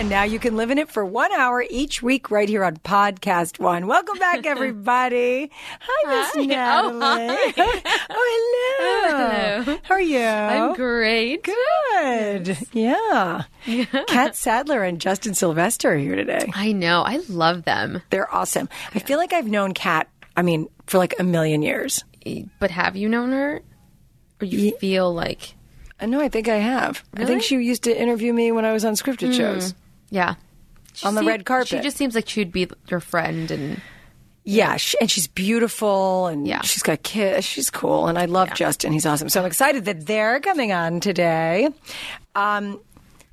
and now you can live in it for one hour each week right here on Podcast One. Welcome back, everybody. Hi, Miss Hi. Oh, Natalie. Oh, Oh, hello. Hello. How are you? I'm great. Good. Yeah. Catt Sadler and Justin Sylvester are here today. I know. I love them. They're awesome. I feel like I've known Catt, I mean, for like a million years. But have you known her? Or you feel like, uh, I know, I think I have. I think she used to interview me when I was on scripted hmm. shows. Yeah. She On the seem- red carpet. She just seems like she'd be your friend and Yeah, she, and she's beautiful, and Yeah. she's got kids. She's cool, and I love Justin. He's awesome. So I'm excited that they're coming on today. Um,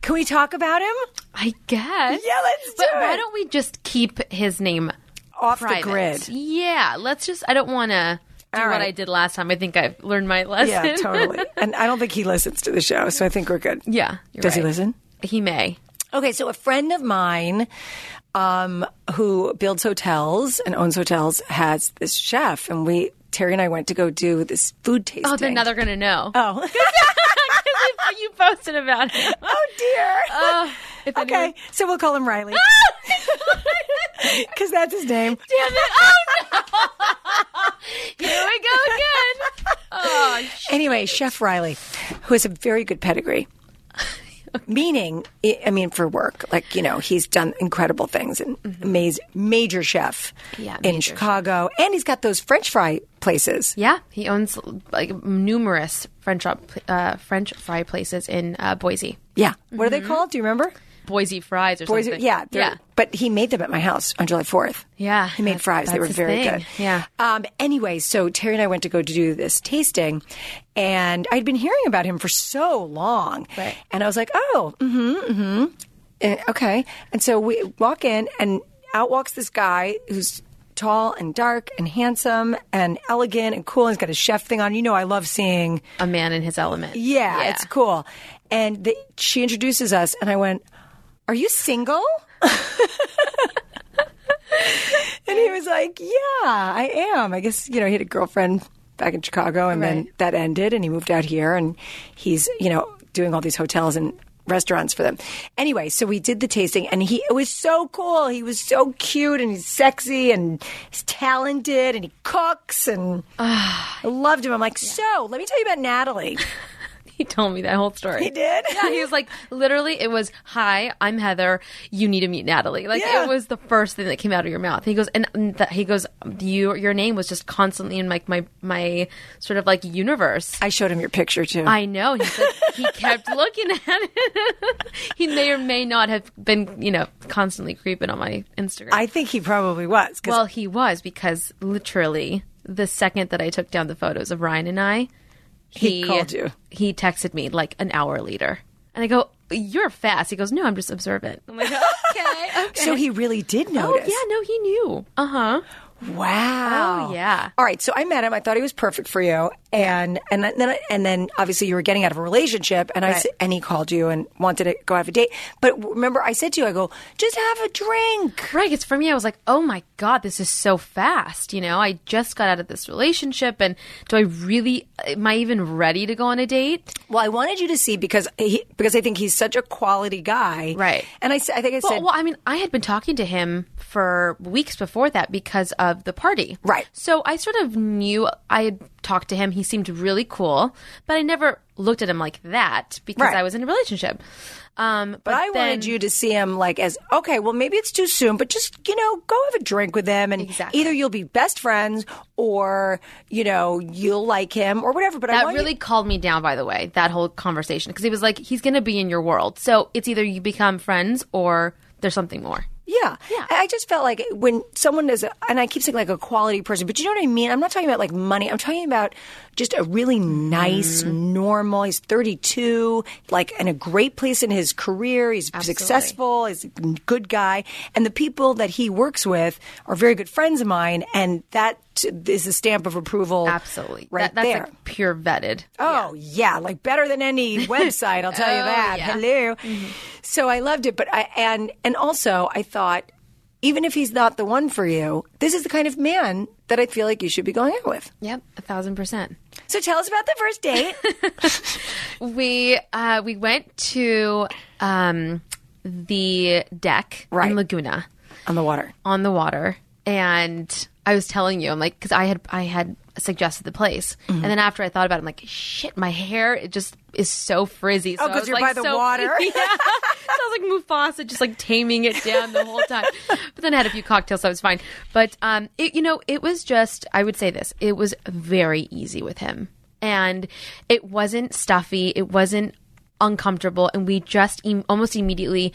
can we talk about him I guess. Yeah, let's But do it. why don't we just keep his name off private? the grid? Yeah. Let's just, I don't want to do All what. I did last time. I think I've learned my lesson. Yeah, totally. and I don't think he listens to the show, so I think we're good. yeah. Does he listen? He may. Okay, so a friend of mine um, who builds hotels and owns hotels has this chef, and we Terry and I went to go do this food tasting. Oh, then now they're going to know. Oh, you posted about it. oh dear. Oh, if okay, anyone- so we'll call him Riley because that's his name. Damn it. Oh, no. Here we go again. Oh, Anyway, Chef Riley, who has a very good pedigree. Meaning, I I mean, for work, like you know, he's done incredible things and amazing, major chef Mm-hmm. Yeah, in major Chicago, and he's got those French fry places. yeah, he owns like numerous French uh, French fry places in uh, Boise. Yeah, what are they called? Do you remember? Boise fries or Boys, something. yeah, yeah, But he made them at my house on July Fourth. Yeah, he made fries. they were very thing. good. Yeah. Um, anyway, so Terry and I went to go to do this tasting, and I'd been hearing about him for so long, Right. and I was like, oh, mm-hmm, mm-hmm, okay. And so we walk in, and out walks this guy who's tall and dark and handsome and elegant and cool. He's got a chef thing on. You know, I love seeing. a man in his element. Yeah, it's cool. And the, she introduces us, and I went, Are you single? and he was like, Yeah, I am. I guess, you know, he had a girlfriend back in Chicago, and then that ended, and he moved out here, and he's, you know, doing all these hotels and restaurants for them. Anyway, so we did the tasting and he it was so cool. He was so cute and he's sexy and he's talented and he cooks and ah. I loved him. I'm like, "So, let me tell you about Natalie." He told me that whole story. He did? Yeah, he was like, literally, it was, "Hi, I'm Heather. You need to meet Natalie." Like Yeah. it was the first thing that came out of your mouth. He goes, and that he goes, "You, your name was just constantly in like my my sort of like universe." I showed him your picture too. I know. He said he kept looking at it. he may or may not have been, you know, constantly creeping on my Instagram. I think he probably was. well, he was because literally the second that I took down the photos of Ryan and I, He called you. He texted me like an hour later, and I go, "You're fast." He goes, "No, I'm just observant." I'm like, "Okay, okay." so he really did oh notice. yeah, no, he knew. Uh huh. Wow. Oh, yeah. All right. So I met him. I thought he was perfect for you, and and then and then obviously you were getting out of a relationship, and I Right. and he called you and wanted to go have a date. But remember, I said to you, I go, just have a drink. Right. It's for me. I was like, oh my God, this is so fast. You know, I just got out of this relationship. And do I really, am I even ready to go on a date? Well, I wanted you to see because he because I think he's such a quality guy, Right. And I I think I Well, said well, I mean, I had been talking to him for weeks before that because of the party. Right. So I sort of knew I had talked to him. He seemed really cool, but I never looked at him like that because Right. I was in a relationship. Um, but, But I then- wanted you to see him like as okay, well maybe it's too soon, but just you know go have a drink with him, and Exactly. either you'll be best friends or you know you'll like him or whatever. But I That want you- really calmed me down, by the way, that whole conversation. Because he was like, he's going to be in your world. So it's either you become friends or there's something more. Yeah. Yeah. I just felt like when someone is, a, and I keep saying like a quality person, but you know what I mean? I'm not talking about like money. I'm talking about just a really nice, Mm-hmm. normal, he's 32, like in a great place in his career. He's successful. He's a good guy. And the people that he works with are very good friends of mine. And that is a stamp of approval. Absolutely. Right That- that's there. like pure vetted. Oh yeah. like better than any website. I'll tell you Oh, that. yeah. Hello. So I loved it, but I and and also I thought, even if he's not the one for you, this is the kind of man that I feel like you should be going out with. Yep, a thousand percent. So tell us about the first date. We uh, we went to um, the deck Right. in Laguna on the water. on the water and I was telling you I'm like cuz I had I had suggested the place. Mm-hmm. and then after I thought about it I'm like shit my hair it just is so frizzy. So Oh, because you're like, by the so- water? yeah. So I was like Mufasa just like taming it down the whole time. But then I had a few cocktails so I was fine. But um it, you know it was just I would say this it was very easy with him. And it wasn't stuffy it wasn't uncomfortable and we just em- almost immediately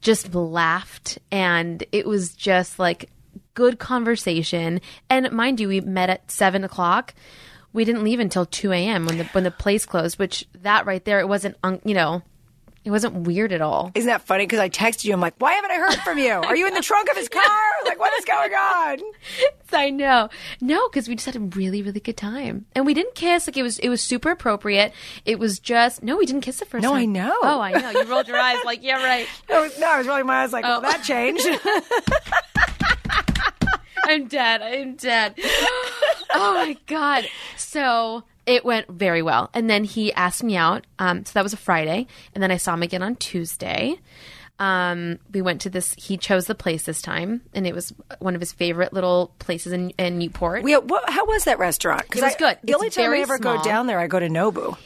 just laughed. And it was just like good conversation and mind you we met at seven o'clock we didn't leave until 2 a.m when the when the place closed which that right there it wasn't un- you know it wasn't weird at all Isn't that funny? Because I texted you. I'm like, why haven't I heard from you? Are you in the trunk of his car? Like, what is going on? I know. No, because we just had a really, really good time, and we didn't kiss. Like it was, it was super appropriate. It was just no, we didn't kiss the first No, time. I know. Oh, I know. You rolled your eyes like, yeah, right. No, no, I was rolling my eyes like, well, that changed. I'm dead. I'm dead. oh my god. So it went very well, and then he asked me out. Um, so that was a Friday, and then I saw him again on Tuesday. Um, we went to this. He chose the place this time, and it was one of his favorite little places in, in Newport. we, what, how was that restaurant? 'Cause It was I- good. The It's only time I ever go down there, I go to Nobu.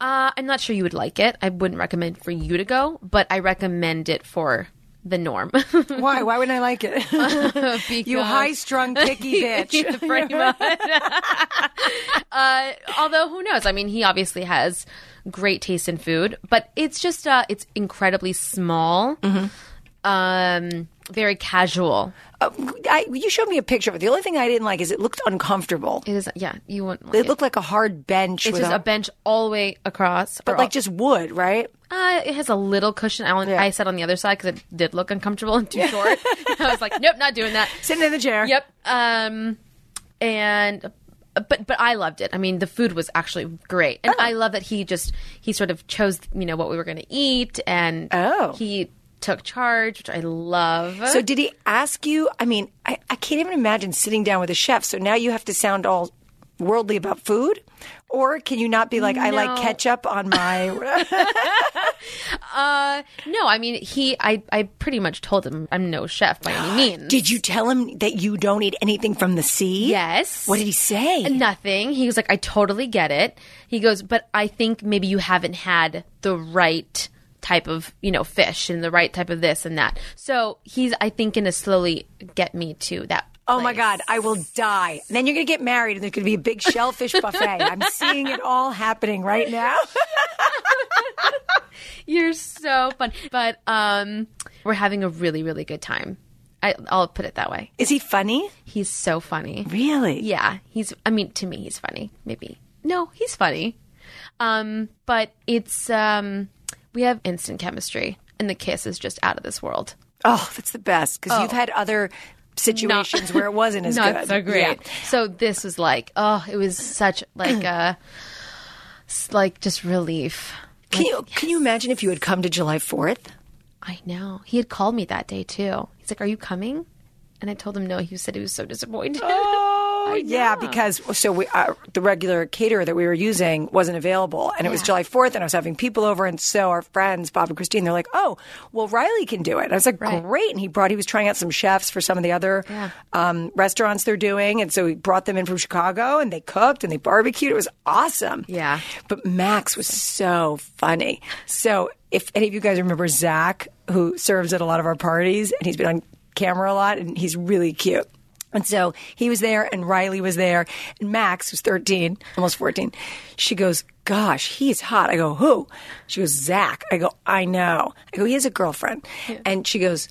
Uh, I'm not sure you would like it. I wouldn't recommend for you to go, but I recommend it for the norm. Why? Why wouldn't I like it? you high strung, picky bitch. Pretty much. uh, although who knows? I mean, he obviously has great taste in food, but it's just uh, it's incredibly small, Mm-hmm. um, very casual. Uh, I, you showed me a picture of it. The only thing I didn't like is it looked uncomfortable. It is, yeah, you wouldn't. Like It it. looked like a hard bench. It's just a bench all the way across, but like just wood, right? Uh, it has a little cushion. I, Yeah. I sat on the other side because it did look uncomfortable and too short. I was like, nope, not doing that. Sitting in the chair. Yep. Um, and but but I loved it. I mean, the food was actually great, and I love that he just he sort of chose you know what we were going to eat, and Oh. he took charge, which I love. So did he ask you? I mean, I, I can't even imagine sitting down with a chef. So now you have to sound all worldly about food, or can you not be like, I like ketchup on my? uh, no, I mean he I I pretty much told him I'm no chef by any means. Did you tell him that you don't eat anything from the sea? Yes. What did he say? Nothing. He was like, I totally get it. He goes, but I think maybe you haven't had the right type of, you know, fish and the right type of this and that. So he's, I think, going to slowly get me to that. Oh my. God, I will die. And then you're going to get married and there's going to be a big shellfish buffet. I'm seeing it all happening right now. You're so fun. But um, we're having a really, really good time. I, I'll put it that way. Is he funny? He's so funny. Really? Yeah, he's. I mean, to me, he's funny. Maybe no, he's funny. Um, but it's um, we have instant chemistry, and the kiss is just out of this world. Oh, that's the best because you've oh. had other situations where it wasn't as Not good. so great. Yeah. So this was like, oh, it was such like a, s- like just relief. Can you can you imagine if you had come to July Fourth? I know. He had called me that day too. He's like, "Are you coming?" And I told him no. He said he was so disappointed. Oh, yeah, because so we uh, the regular caterer that we were using wasn't available, and it was July Fourth, and I was having people over, and so our friends Bob and Christine, they're like, "Oh, well, Riley can do it." And I was like, Right. "Great!" And he brought he was trying out some chefs for some of the other Yeah. um, restaurants they're doing, and so he brought them in from Chicago, and they cooked and they barbecued. It was awesome. Yeah. but Max was so funny. So if any of you guys remember Zach, who serves at a lot of our parties, and he's been on camera a lot, and he's really cute. And so he was there, and Riley was there, and Max, who's 13, almost 14, she goes, Gosh, he's hot. I go, Who? She goes, Zach. I go, I know. I go, He has a girlfriend. And she goes,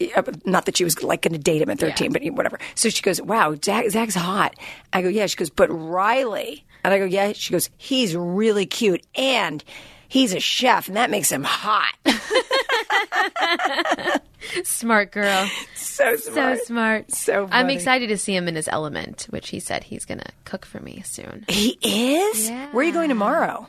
yeah, not that she was like going to date him at 13, but whatever. So she goes, Wow, Zach, Zach's hot. I go, Yeah. She goes, But Riley. And I go, Yeah. She goes, He's really cute. And he's a chef, and that makes him hot. smart girl. so smart. So smart. So I'm excited to see him in his element, which he said he's gonna cook for me soon. He is? Yeah. Where are you going tomorrow?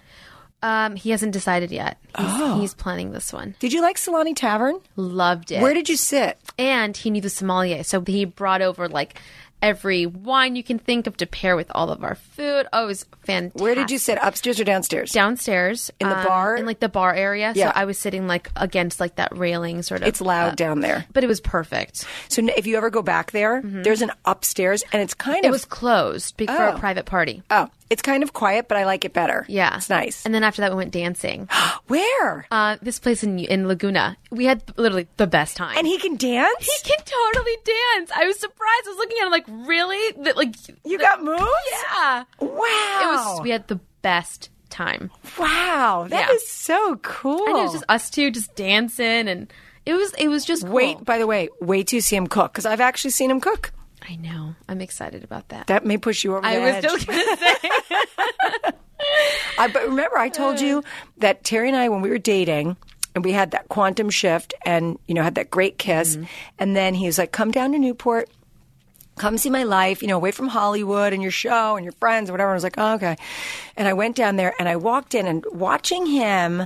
Um, he hasn't decided yet. He's, Oh. he's planning this one. Did you like Solani Tavern? Loved it. Where did you sit? and he knew the sommelier, so he brought over like every wine you can think of to pair with all of our food. Oh, it was fantastic. Where did you sit? Upstairs or downstairs? Downstairs In the um, bar? in like the bar area. Yeah. So I was sitting like against like that railing, sort of. It's loud uh, down there. but it was perfect. So if you ever go back there, there's an upstairs, and it's kind It of It was closed be- for Oh. a private party. oh, it's kind of quiet, but I like it better. Yeah, it's nice. And then after that, we went dancing. Where? uh, this place in in Laguna, we had literally the best time. and he can dance. he can totally dance. I was surprised. I was looking at him like, really? That like you got moves? yeah. Wow. It was. We had the best time. wow. That Yeah. is so cool. And it was just us two just dancing, and it was it was just cool. Wait, by the way, wait till you see him cook because I've actually seen him cook. I know. I'm excited about that. That may push you over I the was edge. just gonna say. I, but remember, I told you that Terry and I, when we were dating, and we had that quantum shift, and you know, had that great kiss, mm-hmm. and then he was like, "Come down to Newport." Come see my life, you know, away from Hollywood and your show and your friends or whatever. I was like, oh, okay. And I went down there and I walked in and watching him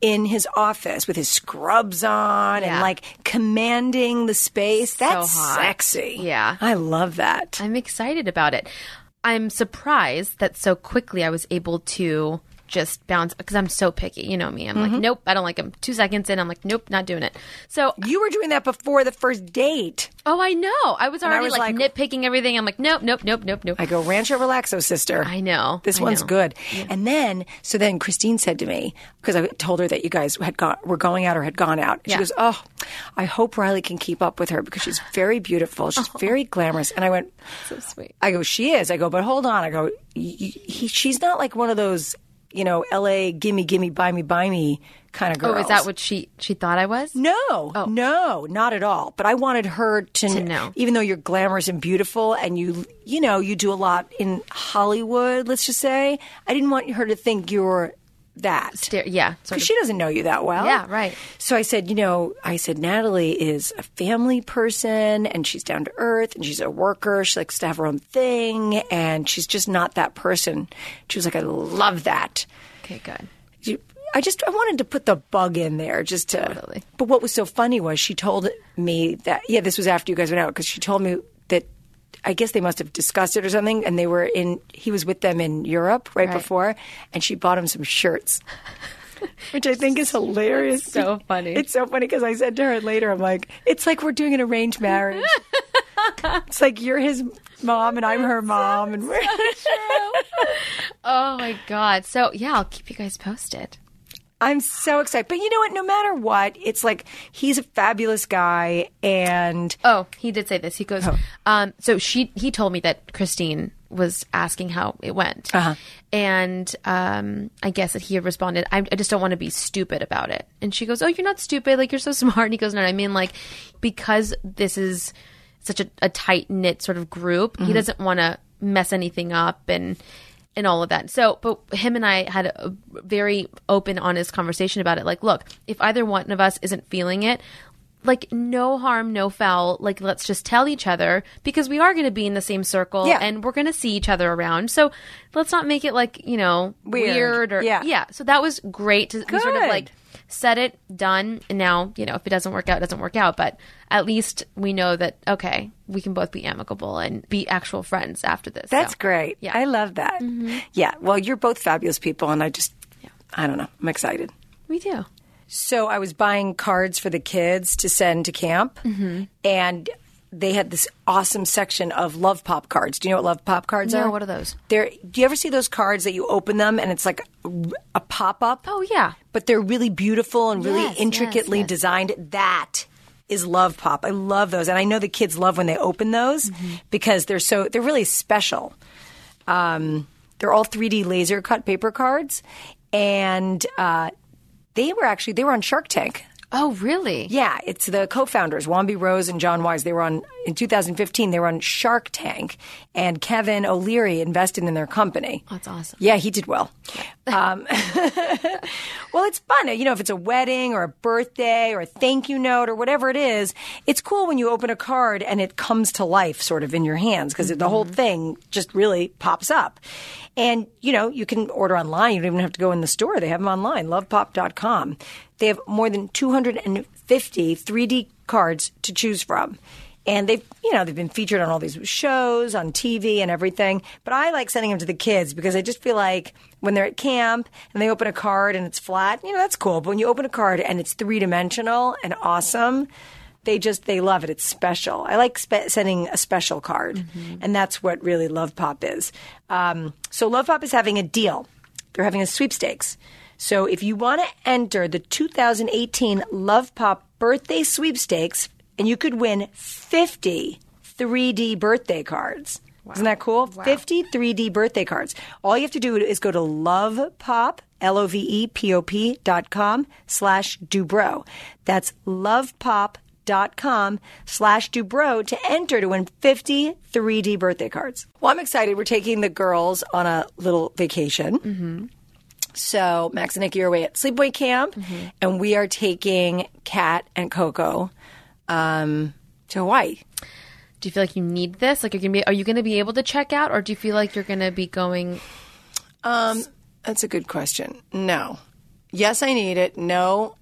in his office with his scrubs on and like commanding the space. That's hot. sexy. Yeah. I love that. I'm excited about it. I'm surprised that so quickly I was able to just bounce because I'm so picky. You know me. I'm Mm-hmm. like, nope, I don't like him. Two seconds in, I'm like, nope, not doing it. So, You were doing that before the first date. oh, I know. I was I already was like, like- nitpicking everything. I'm like, nope, nope, nope, nope, nope. I go, Rancho Relaxo, sister. I know. This I one's know. good. And then, so then Christine said to me, because I told her that you guys had gone, were going out or had gone out. She Yeah. goes, Oh, I hope Riley can keep up with her because she's very beautiful. She's very glamorous. And I went, So sweet. I go, She is. I go, But hold on. I go, "Y- y- he, She's not like one of those, you know, LA, gimme, gimme, buy me, buy me kind of girls. Oh, is that what she she thought I was? No, oh. no, not at all. But I wanted her to, To know. even though you're glamorous and beautiful, and you, you know, you do a lot in Hollywood. Let's just say, I didn't want her to think you're that. Yeah, Because she doesn't know you that well. Yeah, right. So I said, you know, I said, Natalie is a family person and she's down to earth and she's a worker. She likes to have her own thing and she's just not that person. She was like, I love that. Okay, good. You- I just I wanted to put the bug in there just to. Totally. But what was so funny was she told me that yeah, this was after you guys went out because she told me I guess they must have discussed it or something, and they were in. He was with them in Europe right, Right. before, and she bought him some shirts. Which I think is hilarious. so funny. It's so funny because I said to her later, I'm like, it's like we're doing an arranged marriage. it's like you're his mom and I'm her mom, and we're Oh my god. So yeah, I'll keep you guys posted. I'm so excited. But you know what? No matter what, it's like he's a fabulous guy, and Oh, he did say this. He goes, um, so she he told me that Christine was asking how it went, Uh-huh. and um, I guess that he had responded, I, I just don't want to be stupid about it. And she goes, Oh, you're not stupid. Like you're so smart. And he goes, No, I mean like because this is such a, a tight knit sort of group, he doesn't want to mess anything up and. And all of that. So, but him and I had a very open, honest conversation about it. Like, look, if either one of us isn't feeling it, like no harm, no foul. Like let's just tell each other because we are going to be in the same circle Yeah. and we're going to see each other around. So let's not make it like you know Weird. weird, or Yeah. yeah. So that was great to we sort of like set it done and now you know if it doesn't work out it doesn't work out but at least we know that okay we can both be amicable and be actual friends after this that's So, great. Yeah. I love that. Yeah. Well, you're both fabulous people, and I just, yeah. I don't know, I'm excited. we do So I was buying cards for the kids to send to camp, Mm-hmm. and they had this awesome section of love pop cards. Do you know what love pop cards No, are? what are those? They're, do you ever see those cards that you open them and it's like a, pop up? oh yeah but they're really beautiful and really Yes, yes, intricately yes. designed. That is Love Pop. I love those, and I know the kids love when they open those Mm-hmm. because they're so they're really special. Um, they're all 3D laser cut paper cards, and uh, they were actually they were on Shark Tank. Oh really Yeah, it's the co-founders, Wambi Rose and John Wise. They were on in 2015. They were on Shark Tank, and Kevin O'Leary invested in their company. that's awesome Yeah, he did well. Um, well, it's fun. You know, if it's a wedding or a birthday or a thank you note or whatever it is, it's cool when you open a card and it comes to life sort of in your hands because the whole thing just really pops up. And, you know, you can order online. You don't even have to go in the store. They have them online, lovepop.com. They have more than 250 3D cards to choose from. and they've you know they've been featured on all these shows on TV and everything. But I like sending them to the kids because I just feel like when they're at camp and they open a card and it's flat, you know that's cool. But when you open a card and it's three dimensional and awesome, they just they love it. It's special. I like spe- sending a special card, and that's what really Love Pop is. Um, so Love Pop is having a deal. They're having a sweepstakes. So if you want to enter the 2018 Love Pop birthday sweepstakes, and you could win 50 3D birthday cards. Isn't that cool? 50 3D birthday cards. All you have to do is go to lovepop, L-O-V-E-P-O-P dot com slash Dubrow. That's lovepop.com slash Dubrow to enter to win 50 3D birthday cards. Well, I'm excited. We're taking the girls on a little vacation. Mm-hmm. So Max and Nikki are away at Sleepaway Camp, and we are taking Kat and Coco um, to Hawaii. Do you feel like you need this? Like, you're gonna be? Are you gonna be able to check out, or do you feel like you're gonna be going? Um, that's a good question. No. Yes, I need it. No.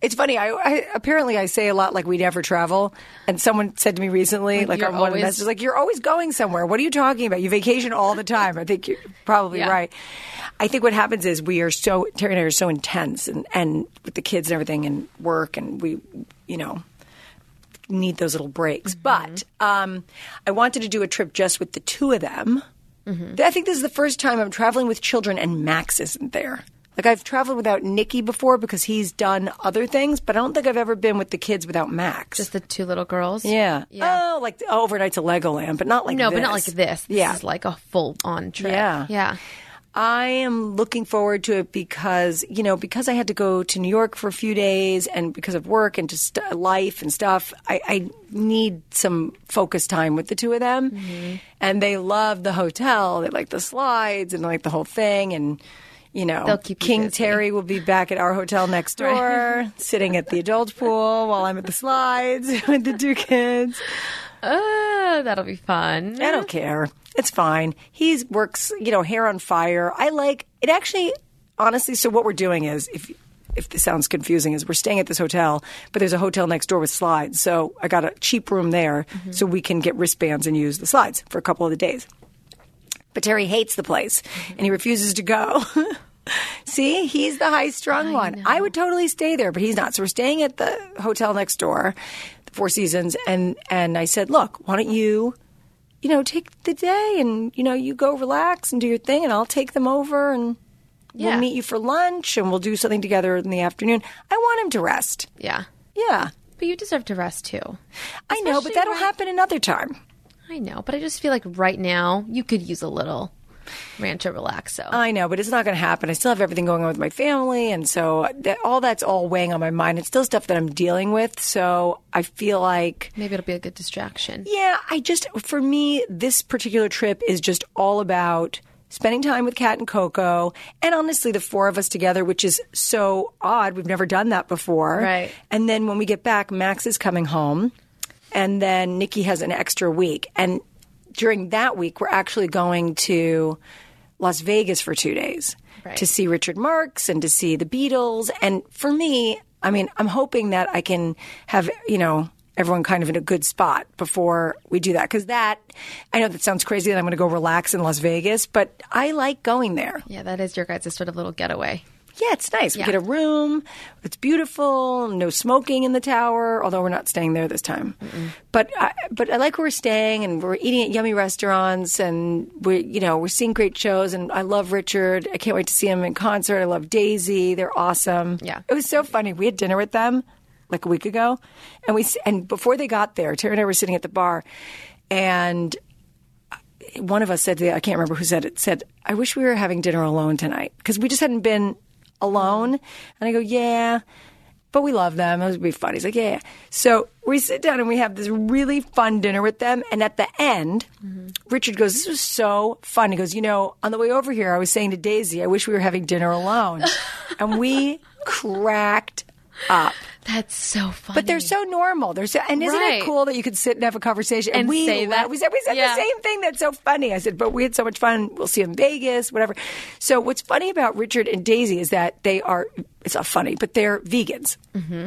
It's funny. I, I apparently I say a lot like we never travel, and someone said to me recently, like on one of the always- messages, like you're always going somewhere. What are you talking about? You vacation all the time. I think you're probably Yeah. right. I think what happens is we are so Terry and I are so intense, and and with the kids and everything, and work, and we, you know, need those little breaks. But um, I wanted to do a trip just with the two of them. I think this is the first time I'm traveling with children and Max isn't there. Like I've traveled without Nicky before because he's done other things, but I don't think I've ever been with the kids without Max. Just the two little girls. yeah. Yeah. Oh, like overnight to Legoland, but not like no, this. but not like this. This yeah. is like a full on trip. Yeah. Yeah. I am looking forward to it because, you know, because I had to go to New York for a few days and because of work and just uh, life and stuff, I, I need some focus time with the two of them. Mm-hmm. And they love the hotel. They like the slides and like the whole thing. And, you know, They'll keep you King busy. Terry will be back at our hotel next door, sitting at the adult pool while I'm at the slides with the two kids. Uh, that'll be fun. I don't care. It's fine. He works, you know, hair on fire. I like it actually honestly, so what we're doing is if if this sounds confusing is we're staying at this hotel, but there's a hotel next door with slides. So I got a cheap room there so we can get wristbands and use the slides for a couple of the days. But Terry hates the place and he refuses to go. See, he's the high strung one. I would totally stay there, but he's not. So we're staying at the hotel next door, the Four Seasons, and and I said, look, why don't you, you know, take the day and you know you go relax and do your thing, and I'll take them over and. Yeah. We'll meet you for lunch and we'll do something together in the afternoon. I want him to rest. Yeah. Yeah. But you deserve to rest too. I know, but that'll right- happen another time. I know, but I just feel like right now you could use a little rancho relaxo. I know, but it's not going to happen. I still have everything going on with my family, and so that, all that's all weighing on my mind. It's still stuff that I'm dealing with. So I feel like, Maybe it'll be a good distraction. yeah, I just for me, this particular trip is just all about spending time with Kat and Coco, and honestly, the four of us together, which is so odd. We've never done that before, Right. And then when we get back, Max is coming home, and then Nikki has an extra week, and during that week, we're actually going to Las Vegas for two days Right. to see Richard Marx and to see the Beatles. And for me, I mean, I'm hoping that I can have, you know, everyone kind of in a good spot before we do that. Because that, I know that sounds crazy that I'm going to go relax in Las Vegas, but I like going there. Yeah, that is your guys' sort of little getaway. Yeah, it's nice. We get a room. It's beautiful. No smoking in the tower, although we're not staying there this time. But I, but I like where we're staying, and we're eating at yummy restaurants, and we you know we're seeing great shows. And I love Richard. I can't wait to see him in concert. I love Daisy. They're awesome. Yeah. it was so funny. We had dinner with them like a week ago, and we and before they got there, Terry and I were sitting at the bar, and one of us said, to, I can't remember who said it, said, I wish we were having dinner alone tonight because we just hadn't been alone. And I go, yeah, but we love them. It would be fun. He's like, yeah, yeah. So we sit down and we have this really fun dinner with them. And at the end, mm-hmm. Richard goes, this was so fun. He goes, you know, on the way over here, I was saying to Daisy, I wish we were having dinner alone. and we cracked up. That's so funny. But they're so normal. They're so, and isn't Right. it cool that you could sit and have a conversation And we say that? We said we said Yeah. the same thing. That's so funny. I said, but we had so much fun. We'll see you in Vegas, whatever. So what's funny about Richard and Daisy is that they are. It's not funny, but they're vegans. Mm-hmm.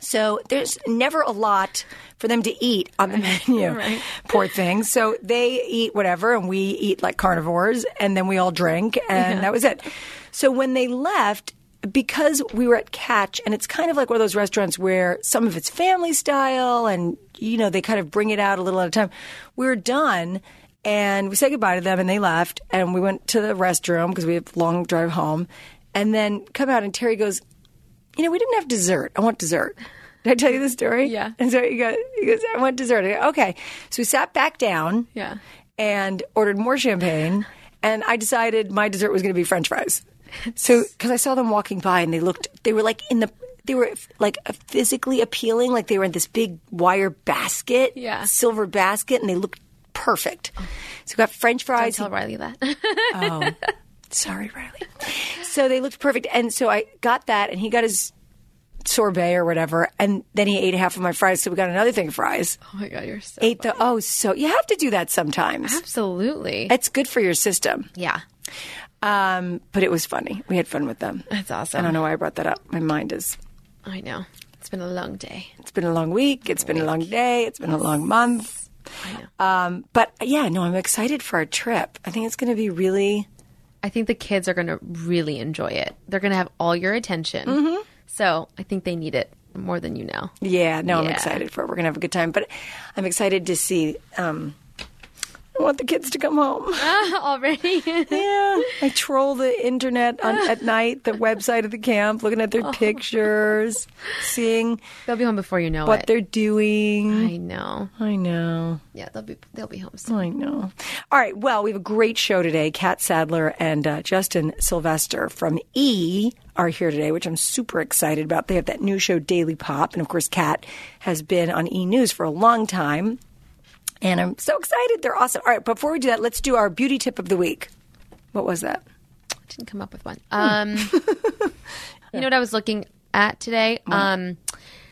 So there's never a lot for them to eat on the menu. Poor things. So they eat whatever, and we eat like carnivores, and then we all drink, and that was it. So when they left, because we were at Catch, and it's kind of like one of those restaurants where some of it's family style, and you know they kind of bring it out a little at a time. We were done, and we said goodbye to them, and they left, and we went to the restroom because we have a long drive home, and then come out, and Terry goes, "You know, we didn't have dessert. I want dessert." Did I tell you the story? Yeah. And so he goes, he goes I want dessert. I go, okay. So we sat back down Yeah. and ordered more champagne. And I decided my dessert was going to be French fries. So, because I saw them walking by and they looked, they were like in the, they were like physically appealing, like they were in this big wire basket, Yeah. silver basket, and they looked perfect. So we got French Don't fries. tell Riley that. Oh, sorry, Riley. So they looked perfect, and so I got that, and he got his sorbet or whatever, and then he ate half of my fries. So we got another thing of fries. oh my god, you're so Ate the oh, so you have to do that sometimes. absolutely. It's good for your system. Yeah, Um, but it was funny. We had fun with them. that's awesome. I don't know why I brought that up. My mind is. I know. It's been a long day. It's been a long week. It's been a long day. It's been a long month. I know. Um, but yeah, no, I'm excited for our trip. I think it's going to be really. I think the kids are going to really enjoy it. They're going to have all your attention. Mm-hmm. So I think they need it more than you know. Yeah, no, I'm excited for it. We're gonna have a good time. But I'm excited to see. Um, I want the kids to come home. Already? yeah, I troll the internet on, at night, the website of the camp, looking at their pictures, seeing they'll be home before you know what it. they're doing. I know. I know. Yeah, they'll be they'll be home soon. I know. All right. Well, we have a great show today. Catt Sadler and uh, Justin Sylvester from E are here today, which I'm super excited about. They have that new show, Daily Pop. And of course, Catt has been on E News for a long time. And I'm so excited. They're awesome. All right. Before we do that, let's do our beauty tip of the week. What was that? Didn't come up with one. Um, you know what I was looking at today? Um,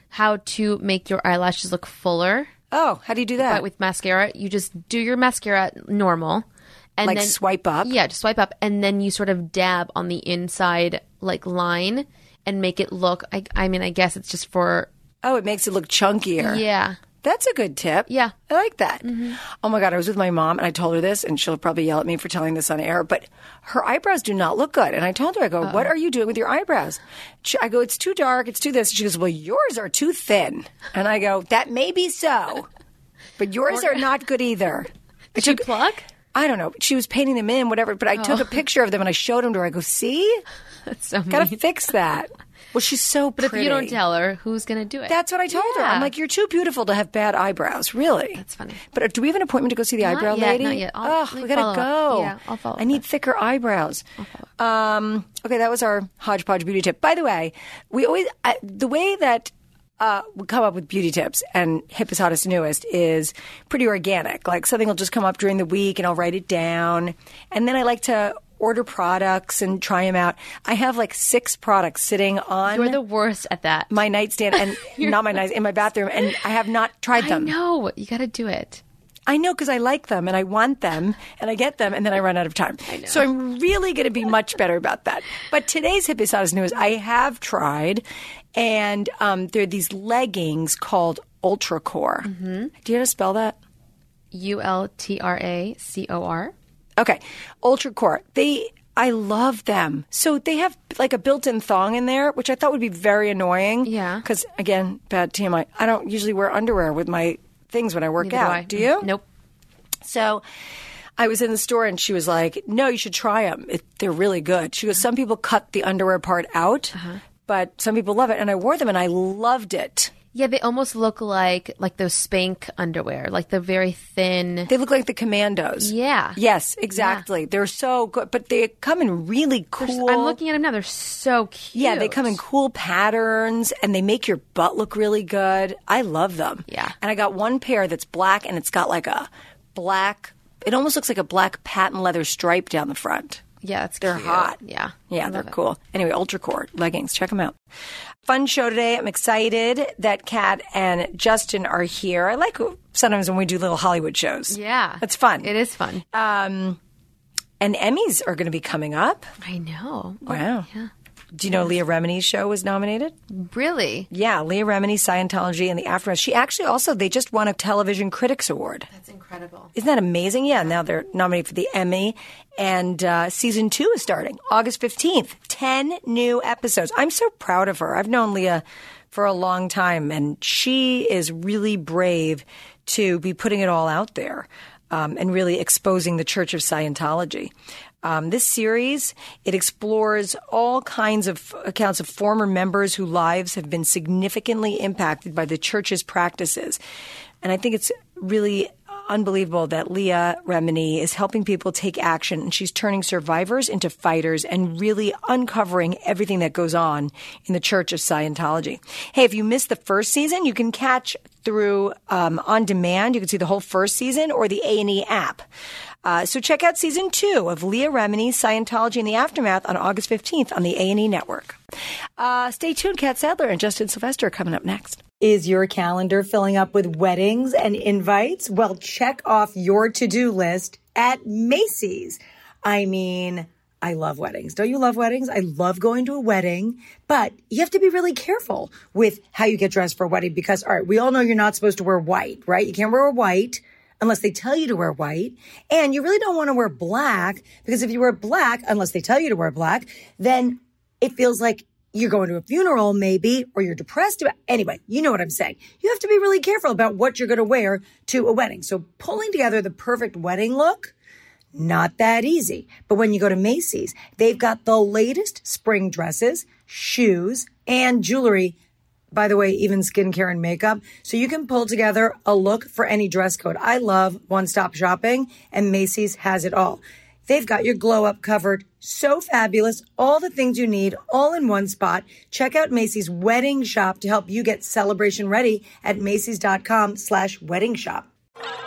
how to make your eyelashes look fuller. Oh, how do you do that? But with mascara, you just do your mascara normal, and Like then swipe up? Yeah, just swipe up, and then you sort of dab on the inside like line and make it look. I, I mean, I guess it's just for oh, it makes it look chunkier. yeah. That's a good tip. Yeah. I like that. Mm-hmm. Oh my God, I was with my mom and I told her this, and she'll probably yell at me for telling this on air, but her eyebrows do not look good. And I told her, I go, What are you doing with your eyebrows? She, I go, It's too dark, it's too this. She goes, Well, yours are too thin. And I go, That may be so, but yours are not good either. I Did you took- plug? I don't know. She was painting them in, whatever, but I took a oh. picture of them and I showed them to her. I go, See? That's so Gotta mean. fix that. Well, she's so But if you don't tell her, who's going to do it? That's what I told her. I'm like, you're too beautiful to have bad eyebrows. Really? That's funny. But uh, do we have an appointment to go see the Not eyebrow yet, lady? not yet. I'll- let we gotta go. up. Yeah, I'll follow I need thicker eyebrows. Um, okay, that was our hodgepodge beauty tip. By the way, we always I, the way that. Uh, we come up with beauty tips and hippest, hottest, newest is pretty organic. Like something will just come up during the week and I'll write it down. And then I like to order products and try them out. I have like six products sitting on You're the worst at that. my nightstand and not my night in my bathroom, and I have not tried them. Know. You got to do it. I know because I like them and I want them and I get them and then I run out of time. So I'm really going to be much better about that. But today's Hippest Hottest Newest I have tried, and um, they're these leggings called Ultracor. Mm-hmm. Do you know how to spell that? U L T R A C O R. Okay, Ultracor. They. I love them. So they have like a built-in thong in there, which I thought would be very annoying. Yeah. Because again, bad TMI. I don't usually wear underwear with my things when I work Neither out. do I. Do you? Nope. So I was in the store and she was like, "No, you should try them. It, they're really good." She goes, "Some people cut the underwear part out, Uh-huh. but some people love it." And I wore them and I loved it. Yeah, they almost look like like those spank underwear, like the very thin. They look like the commandos. Yeah. Yes, exactly. They're so good, but they come in really cool. I'm looking at them now; they're so cute. Yeah, they come in cool patterns and they make your butt look really good. I love them. Yeah. And I got one pair that's black and it's got like a black, it almost looks like a black patent leather stripe down the front. Yeah, that's They're cute. hot. Yeah, Yeah, they're it. cool. Anyway, Ultracor leggings. Check them out. Fun show today. I'm excited that Catt and Justin are here. I like sometimes when we do little Hollywood shows. Yeah, That's fun. It is fun. Um, and Emmys are going to be coming up. I know. Wow. yeah. Do you know Leah Remini's show was nominated? Really? Yeah, Leah Remini, Scientology, and the Aftermath. She actually also they just won a Television Critics Award. That's incredible. Isn't that amazing? Yeah, now they're nominated for the Emmy, and uh, season two is starting August fifteenth. Ten new episodes. I'm so proud of her. I've known Leah for a long time, and she is really brave to be putting it all out there um, and really exposing the Church of Scientology. Um, this series it explores all kinds of accounts of former members whose lives have been significantly impacted by the church's practices, and I think it's really unbelievable that Leah Remini is helping people take action and she's turning survivors into fighters and really uncovering everything that goes on in the Church of Scientology. Hey, if you missed the first season, you can catch through um, on demand. You can see the whole first season or the A and E app. Uh, so check out season two of Leah Remini, Scientology and the Aftermath on August 15th on the A&E network. Uh, stay tuned. Catt Sadler and Justin Sylvester are coming up next. Is your calendar filling up with weddings and invites? Well, check off your to-do list at Macy's. I mean, I love weddings. Don't you love weddings? I love going to a wedding, but you have to be really careful with how you get dressed for a wedding because, all right, we all know you're not supposed to wear white, right? You can't wear white unless they tell you to wear white. And you really don't want to wear black because if you wear black, unless they tell you to wear black, then it feels like you're going to a funeral maybe, or you're depressed about, anyway, you know what I'm saying. You have to be really careful about what you're going to wear to a wedding. So pulling together the perfect wedding look, not that easy. But when you go to Macy's, they've got the latest spring dresses, shoes, and jewelry by the way, even skincare and makeup. So you can pull together a look for any dress code. I love one stop shopping and Macy's has it all. They've got your glow up covered. So fabulous. All the things you need all in one spot. Check out Macy's wedding shop to help you get celebration ready at Macy's.com slash wedding shop.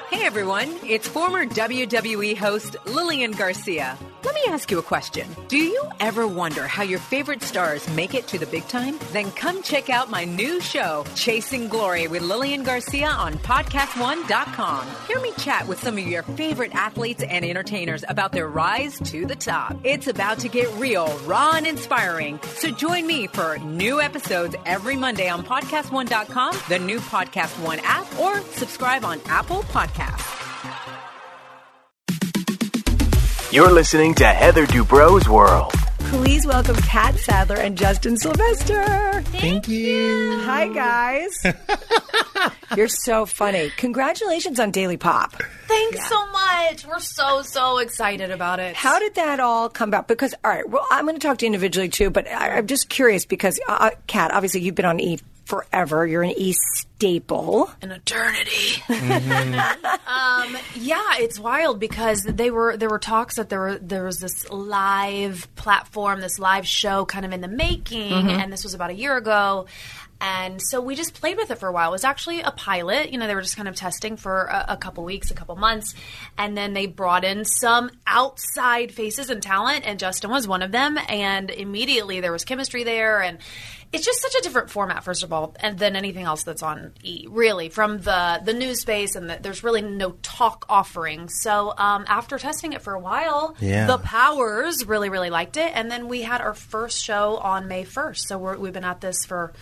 Hey everyone, it's former WWE host Lillian Garcia. Let me ask you a question. Do you ever wonder how your favorite stars make it to the big time? Then come check out my new show, Chasing Glory with Lillian Garcia on podcast1.com. Hear me chat with some of your favorite athletes and entertainers about their rise to the top. It's about to get real, raw, and inspiring. So join me for new episodes every Monday on podcast1.com, the new Podcast One app, or subscribe on Apple Podcasts. You're listening to Heather Dubrow's World. Please welcome Catt Sadler and Justin Sylvester. Thank you. Hi, guys. You're so funny. Congratulations on Daily Pop. Thanks so much. We're so so excited about it. How did that all come about? Because, all right, well, I'm going to talk to you individually too, but I, I'm just curious because, uh, Catt, obviously you've been on E forever. You're an E staple. an eternity. um, yeah, it's wild because they were there were talks that there were there was this live platform, this live show kind of in the making, and this was about a year ago. And so we just played with it for a while. It was actually a pilot. You know, they were just kind of testing for a, a couple weeks, a couple months. And then they brought in some outside faces and talent, and Justin was one of them. And immediately there was chemistry there. And it's just such a different format, first of all, and than anything else that's on E. Really, from the the news space, and the, there's really no talk offering. So um, after testing it for a while, Yeah. the powers really really liked it, and then we had our first show on May first. So we're, we've been at this for.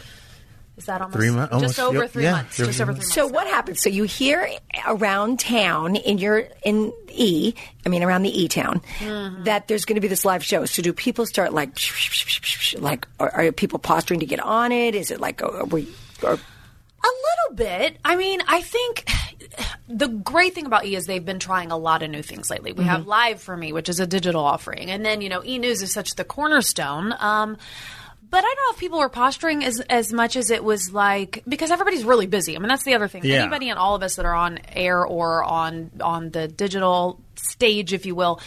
Is that almost Three mon- Just almost, over yep, three yeah, months. three Just over three months. months. So what happens? So you hear around town in your in E, I mean around the E town, that there's going to be this live show. So do people start like like are, are people posturing to get on it? Is it like are we? Are, A little bit. I mean, I think the great thing about E is they've been trying a lot of new things lately. We have Live for Me, which is a digital offering, and then you know E News is such the cornerstone. Um, but I don't know if people were posturing as as much as it was like because everybody's really busy. I mean, that's the other thing. Yeah. Anybody and all of us that are on air or on on the digital stage, if you will,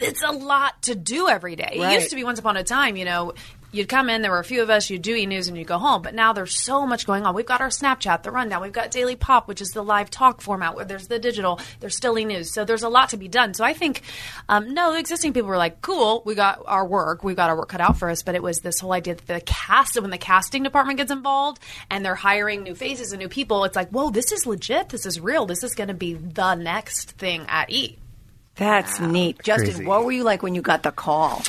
it's a lot to do every day. It used to be once upon a time, you know, you'd come in, there were a few of us, you'd do e news and you'd go home. But now there's so much going on. We've got our Snapchat, the rundown, we've got Daily Pop, which is the live talk format where there's the digital, there's still e news. So there's a lot to be done. So I think, um, no, existing people were like, cool, we got our work, we've got our work cut out for us. But it was this whole idea that the cast, when the casting department gets involved and they're hiring new faces and new people, it's like, whoa, this is legit, this is real, this is going to be the next thing at E. that's neat, Justin. crazy. What were you like when you got the call?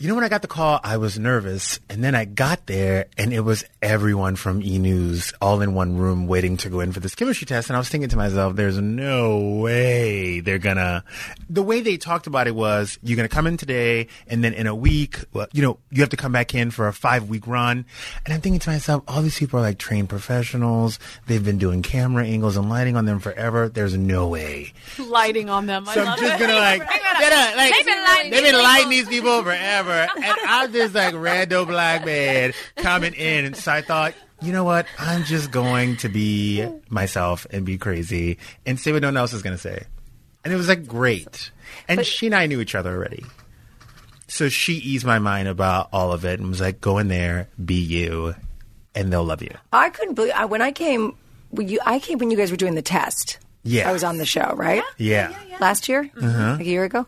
You know, when I got the call, I was nervous. And then I got there and it was everyone from E News all in one room waiting to go in for this chemistry test. And I was thinking to myself, there's no way they're gonna. The way they talked about it was you're gonna come in today and then in a week, well, you know, you have to come back in for a five week run. And I'm thinking to myself, all these people are like trained professionals. They've been doing camera angles and lighting on them forever. There's no way. Lighting on them. I So I'm love just it. gonna like, they're not- like They've been lighting they've been lighting these people forever, and I'm just like random black man coming in, and so I thought. You know what? I'm just going to be myself and be crazy and say what no one else is going to say. And it was like great. And she and I knew each other already. So she eased my mind about all of it and was like, go in there, be you, and they'll love you. I couldn't believe I, when I came. When you, I came when you guys were doing the test. Yeah. I was on the show, right? Yeah. yeah. Last year, like a year ago,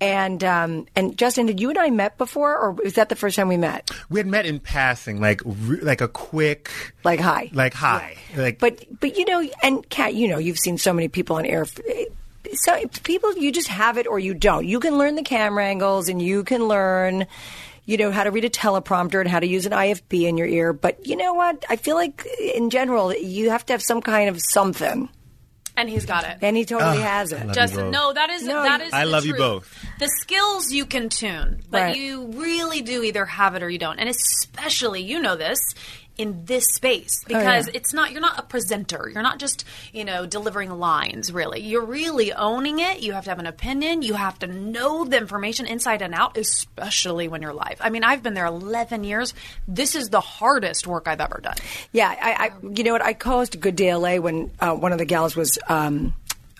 and um, and Justin, did you and I met before, or was that the first time we met? We had met in passing, like re- like a quick, Like hi, like hi, like But but you know, and Catt, you know, you've seen so many people on air. So people, you just have it or you don't. You can learn the camera angles, and you can learn, you know, how to read a teleprompter and how to use an IFB in your ear. But you know what? I feel like in general, you have to have some kind of something, And he's got it. and he totally ah, has it. love you Justin, no, that is No, that is. I the love you both. The skills you can tune, but Right. you really do either have it or you don't, and especially you know this in this space because yeah. it's not you're not a presenter. You're not just you know delivering lines really. You're really owning it. You have to have an opinion. You have to know the information inside and out especially when you're live. I mean i've been there 11 years. This is the hardest work i've ever done. Yeah, I, I you know what? I co-hosted Good Day LA when uh, one of the gals was um,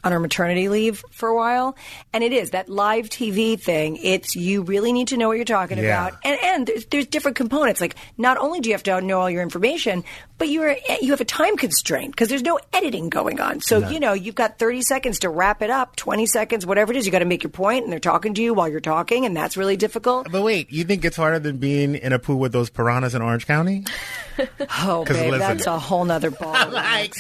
on her maternity leave for a while, and it is that live TV thing. It's you really need to know what you're talking Yeah. about, and and there's, there's different components. Like not only do you have to know all your information, but you're you have a time constraint because there's no editing going on. So you know you've got 30 seconds to wrap it up, 20 seconds, whatever it is. You got to make your point, and they're talking to you while you're talking, and that's really difficult. But wait, you think it's harder than being in a pool with those piranhas in Orange County? oh, babe, listen- that's a whole nother ball. like,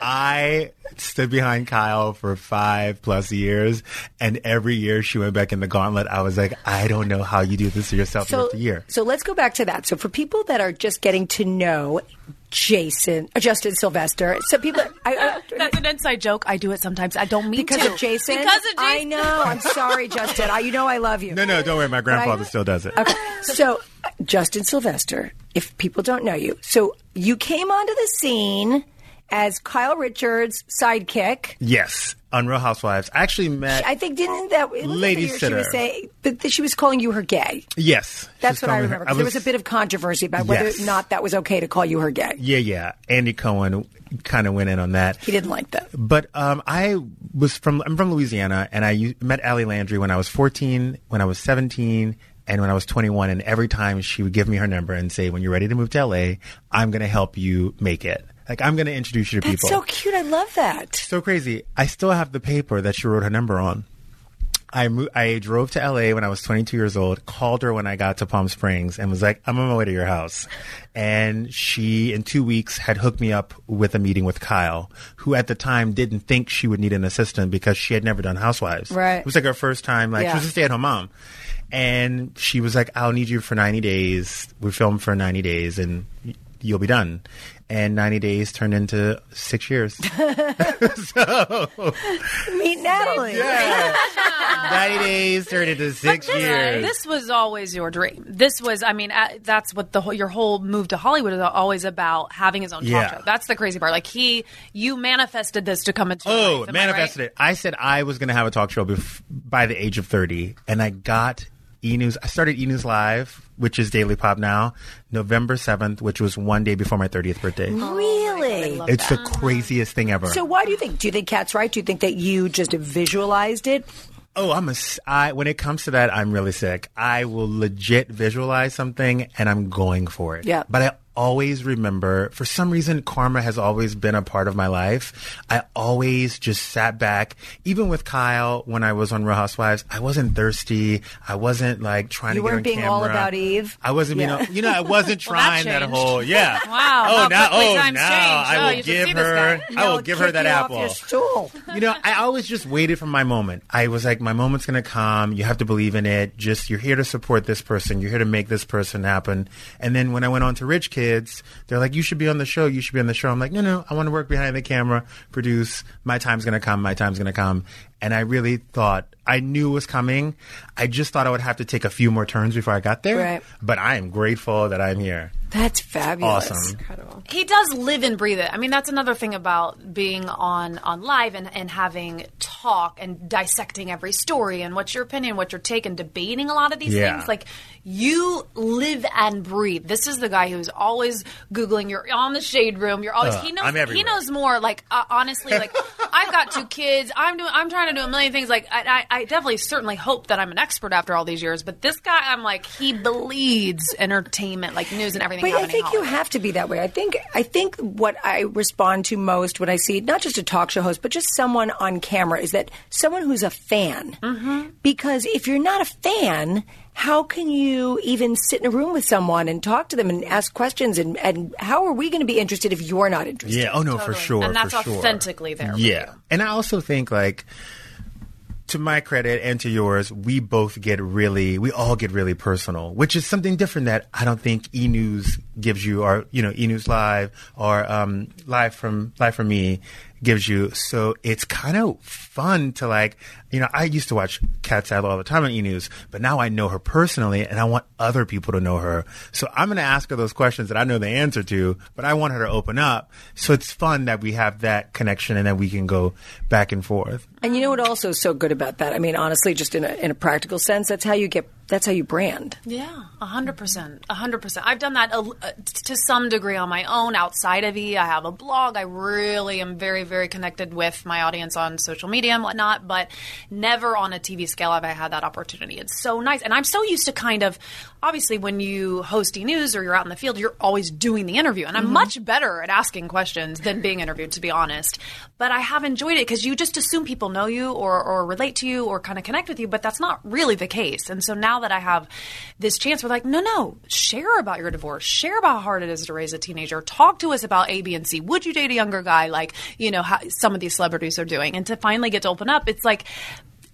I stood behind Kyle for five plus years, and every year she went back in the gauntlet. I was like, I don't know how you do this to yourself year after year. So let's go back to that. So for people that are just getting to know Jason, uh, Justin Sylvester, so people, I, I, that's an inside joke i do it sometimes i don't mean because to of Jason, because of jason I know. I'm sorry, Justin. I, you know I love you. No, no, don't worry. My grandfather I- still does it. Okay, so uh, Justin Sylvester, if people don't know you, so you came onto the scene as Kyle Richards' sidekick. Yes, on Real Housewives. I actually met. I think didn't that Lady that She was sitter. saying, but she was calling you her gay. yes, That's what I remember. her- remember. 'cause there was a bit of controversy about whether Yes. or not that was okay to call you her gay. Yeah, yeah. Andy Cohen kind of went in on that. He didn't like that. But um, I was from I'm from Louisiana, and I met Ali Landry when I was 14, when I was 17, and when I was 21. And every time she would give me her number and say, "When you're ready to move to LA, I'm going to help you make it. Like I'm going to introduce you to That's people." so cute. I love that. so crazy. I still have the paper that she wrote her number on. I mo- I drove to LA when I was 22 years old, called her when I got to Palm Springs and was like, I'm on my way to your house. And she, in two weeks, had hooked me up with a meeting with Kyle, who at the time didn't think she would need an assistant because she had never done Housewives. Right. It was like her first time, like, Yeah. she was a stay at home mom. And she was like, I'll need you for 90 days. We film for 90 days and you'll be done. And 90 days turned into six years. so, Meet Natalie. 90 days turned into six years. This was always your dream. This was, I mean, uh, that's what the whole, your whole move to Hollywood is always about having his own talk Yeah. show. That's the crazy part. Like he, you manifested this to come into. your oh, life. Am I manifested right? it. I said I was going to have a talk show bef- by the age of 30, and I got E News. I started E News Live, which is Daily Pop now, November 7th, which was one day before my 30th birthday. Really? it's the craziest thing ever. So why do you think? Do you think Kat's right? Do you think that you just visualized it? Oh, I'm a. s- I, when it comes to that, I'm really sick. I will legit visualize something and I'm going for it. Yeah. But I always remember, for some reason, karma has always been a part of my life. I always just sat back, even with Kyle when I was on Real Housewives. I wasn't thirsty. I wasn't like trying You to get weren't being all about Eve? I wasn't Yeah. being, you know, I wasn't Well, that trying that, whole, yeah. Wow, Oh, now, oh, now change. I Oh, will you should give her. I will give her that you apple your stool. you know, I always just waited for my moment. I was like, my moment's going to come. You have to believe in it. Just, you're here to support this person. You're here to make this person happen. And then when I went on to Rich Kids, they're like, you should be on the show. You should be on the show. I'm like, no, no, I want to work behind the camera, produce. My time's going to come. My time's going to come. And I really thought, I knew it was coming. I just thought I would have to take a few more turns before I got there. Right. But I am grateful that I'm here. That's fabulous. Awesome. Incredible. he does live and breathe it. I mean, that's another thing about being on on live and, and having talk and dissecting every story and what's your opinion, what's your take, and debating a lot of these Yeah. things. Like you live and breathe. This is the guy who's always googling. You're on the shade room. You're always Uh, he knows I'm he knows more. Like uh, honestly, like I've got two kids. I'm doing. I'm trying to do a million things. Like I, I, I definitely certainly hope that I'm an expert after all these years. But this guy, I'm like he bleeds entertainment, like news and everything. But I happening think in you have to be that way. I think I think what I respond to most when I see not just a talk show host, but just someone on camera is that someone who's a fan. Mm-hmm. Because if you're not a fan, how can you even sit in a room with someone and talk to them and ask questions? And, and how are we going to be interested if you're not interested? Yeah. Oh no, for sure. And that's for sure. authentically there Yeah. And I also think like to my credit and to yours, we both get really, we all get really personal, which is something different that I don't think E News gives you, or you know, E News Live or um, live from live from me gives you. So it's kind of fun to like, you know, I used to watch Catt Sadler all the time on E News, but now I know her personally, and I want other people to know her. So I'm going to ask her those questions that I know the answer to, but I want her to open up. So it's fun that we have that connection and that we can go back and forth. And you know what also is so good about that? I mean, honestly, just in a, in a practical sense, that's how you get. That's how you brand. Yeah, a hundred percent, a hundred percent. I've done that uh, uh, to some degree on my own outside of E. I have a blog. I really am very, very connected with my audience on social media and whatnot, but never on a TV scale have I had that opportunity. It's so nice, and I'm so used to kind of, obviously, when you host E News or you're out in the field, you're always doing the interview, and I'm mm-hmm. much better at asking questions than being interviewed, to be honest. But I have enjoyed it because you just assume people know you or, or relate to you or kind of connect with you, but that's not really the case. And so now that I have this chance, we're like, no, no, share about your divorce, share about how hard it is to raise a teenager, talk to us about A, B, and C. Would you date a younger guy like, you know, how some of these celebrities are doing? And to finally get to open up, it's like,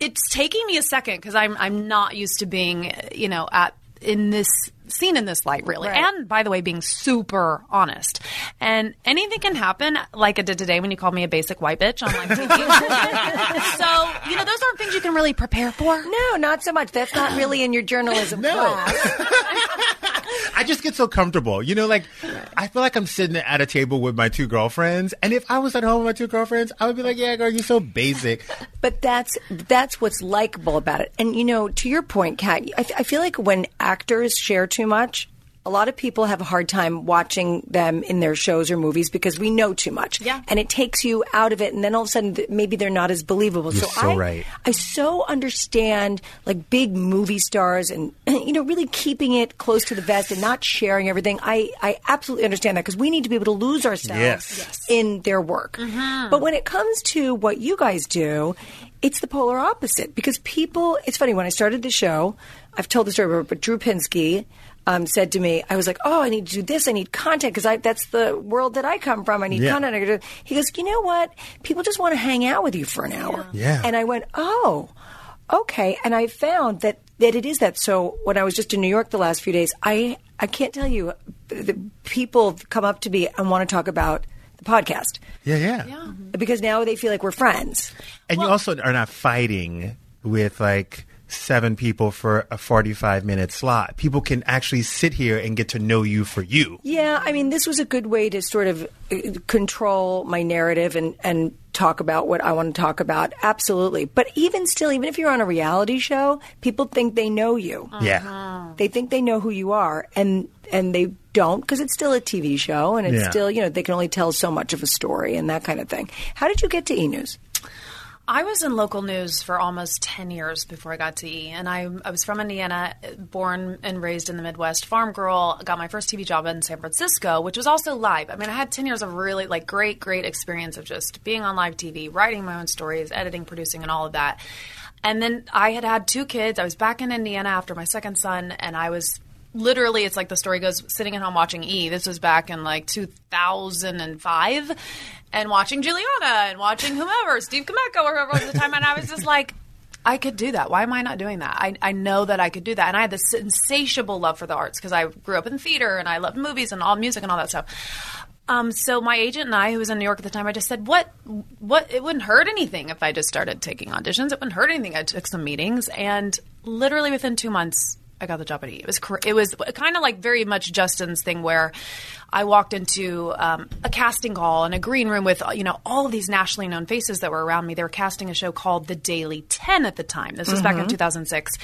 it's taking me a second because I'm, I'm not used to being, you know, at, in this seen in this light really Right. and by the way being super honest and anything can happen like it did today when you called me a basic white bitch on live TV so you know those aren't things you can really prepare for No, not so much. That's not really in your journalism No. class. I just get so comfortable. You know, like I feel like I'm sitting at a table with my two girlfriends, and if I was at home with my two girlfriends, I would be like, "Yeah, girl, you're so basic." But that's that's what's likable about it. And you know, to your point, Catt, I, I feel like when actors share too much, a lot of people have a hard time watching them in their shows or movies because we know too much. Yeah. And it takes you out of it, and then all of a sudden, maybe they're not as believable. You're so I, right. I so understand like big movie stars and you know really keeping it close to the vest and not sharing everything. I I absolutely understand that because we need to be able to lose ourselves Yes. Yes. in their work. Mm-hmm. But when it comes to what you guys do, it's the polar opposite because people. It's funny when I started the show. I've told the story, before, but Drew Pinsky. Um, said to me, I was like, "Oh, I need to do this. I need content because I that's the world that I come from. I need Yeah. content." I gotta do-" He goes, "You know what? People just want to hang out with you for an hour." Yeah. And I went, "Oh, okay." And I found that that it is that. So when I was just in New York the last few days, I I can't tell you, the people come up to me and want to talk about the podcast Yeah, yeah. because now they feel like we're friends. And you also are not fighting with like seven people for a 45 minute slot. People can actually sit here and get to know you for you. Yeah, I mean, this was a good way to sort of uh, control my narrative and, and talk about what I want to talk about. Absolutely. But even still, even if you're on a reality show, people think they know you. Yeah. They think they know who you are, and and they don't because it's still a TV show, and it's Yeah. still you know they can only tell so much of a story and that kind of thing. How did you get to E News? I was in local news for almost 10 years before I got to E. And I, I was from Indiana, born and raised in the Midwest, farm girl. Got my first TV job in San Francisco, which was also live. I mean, I had 10 years of really like great, great experience of just being on live TV, writing my own stories, editing, producing, and all of that. And then I had had two kids. I was back in Indiana after my second son, and I was literally it's like the story goes sitting at home watching E. This was back in like 2005 and watching Giuliana and watching whomever, Steve Kmetko or whoever was the time and I was just like I could do that. Why am I not doing that? I, I know that I could do that. And I had this insatiable love for the arts because I grew up in theater and I loved movies and all music and all that stuff. Um, so my agent and I, who was in New York at the time, I just said, "What? What? It wouldn't hurt anything if I just started taking auditions. It wouldn't hurt anything. I took some meetings, and literally within two months, I got the job at E. It was cr- it was kind of like very much Justin's thing where I walked into um, a casting call in a green room with you know all of these nationally known faces that were around me. They were casting a show called The Daily Ten at the time. This was back in 2006.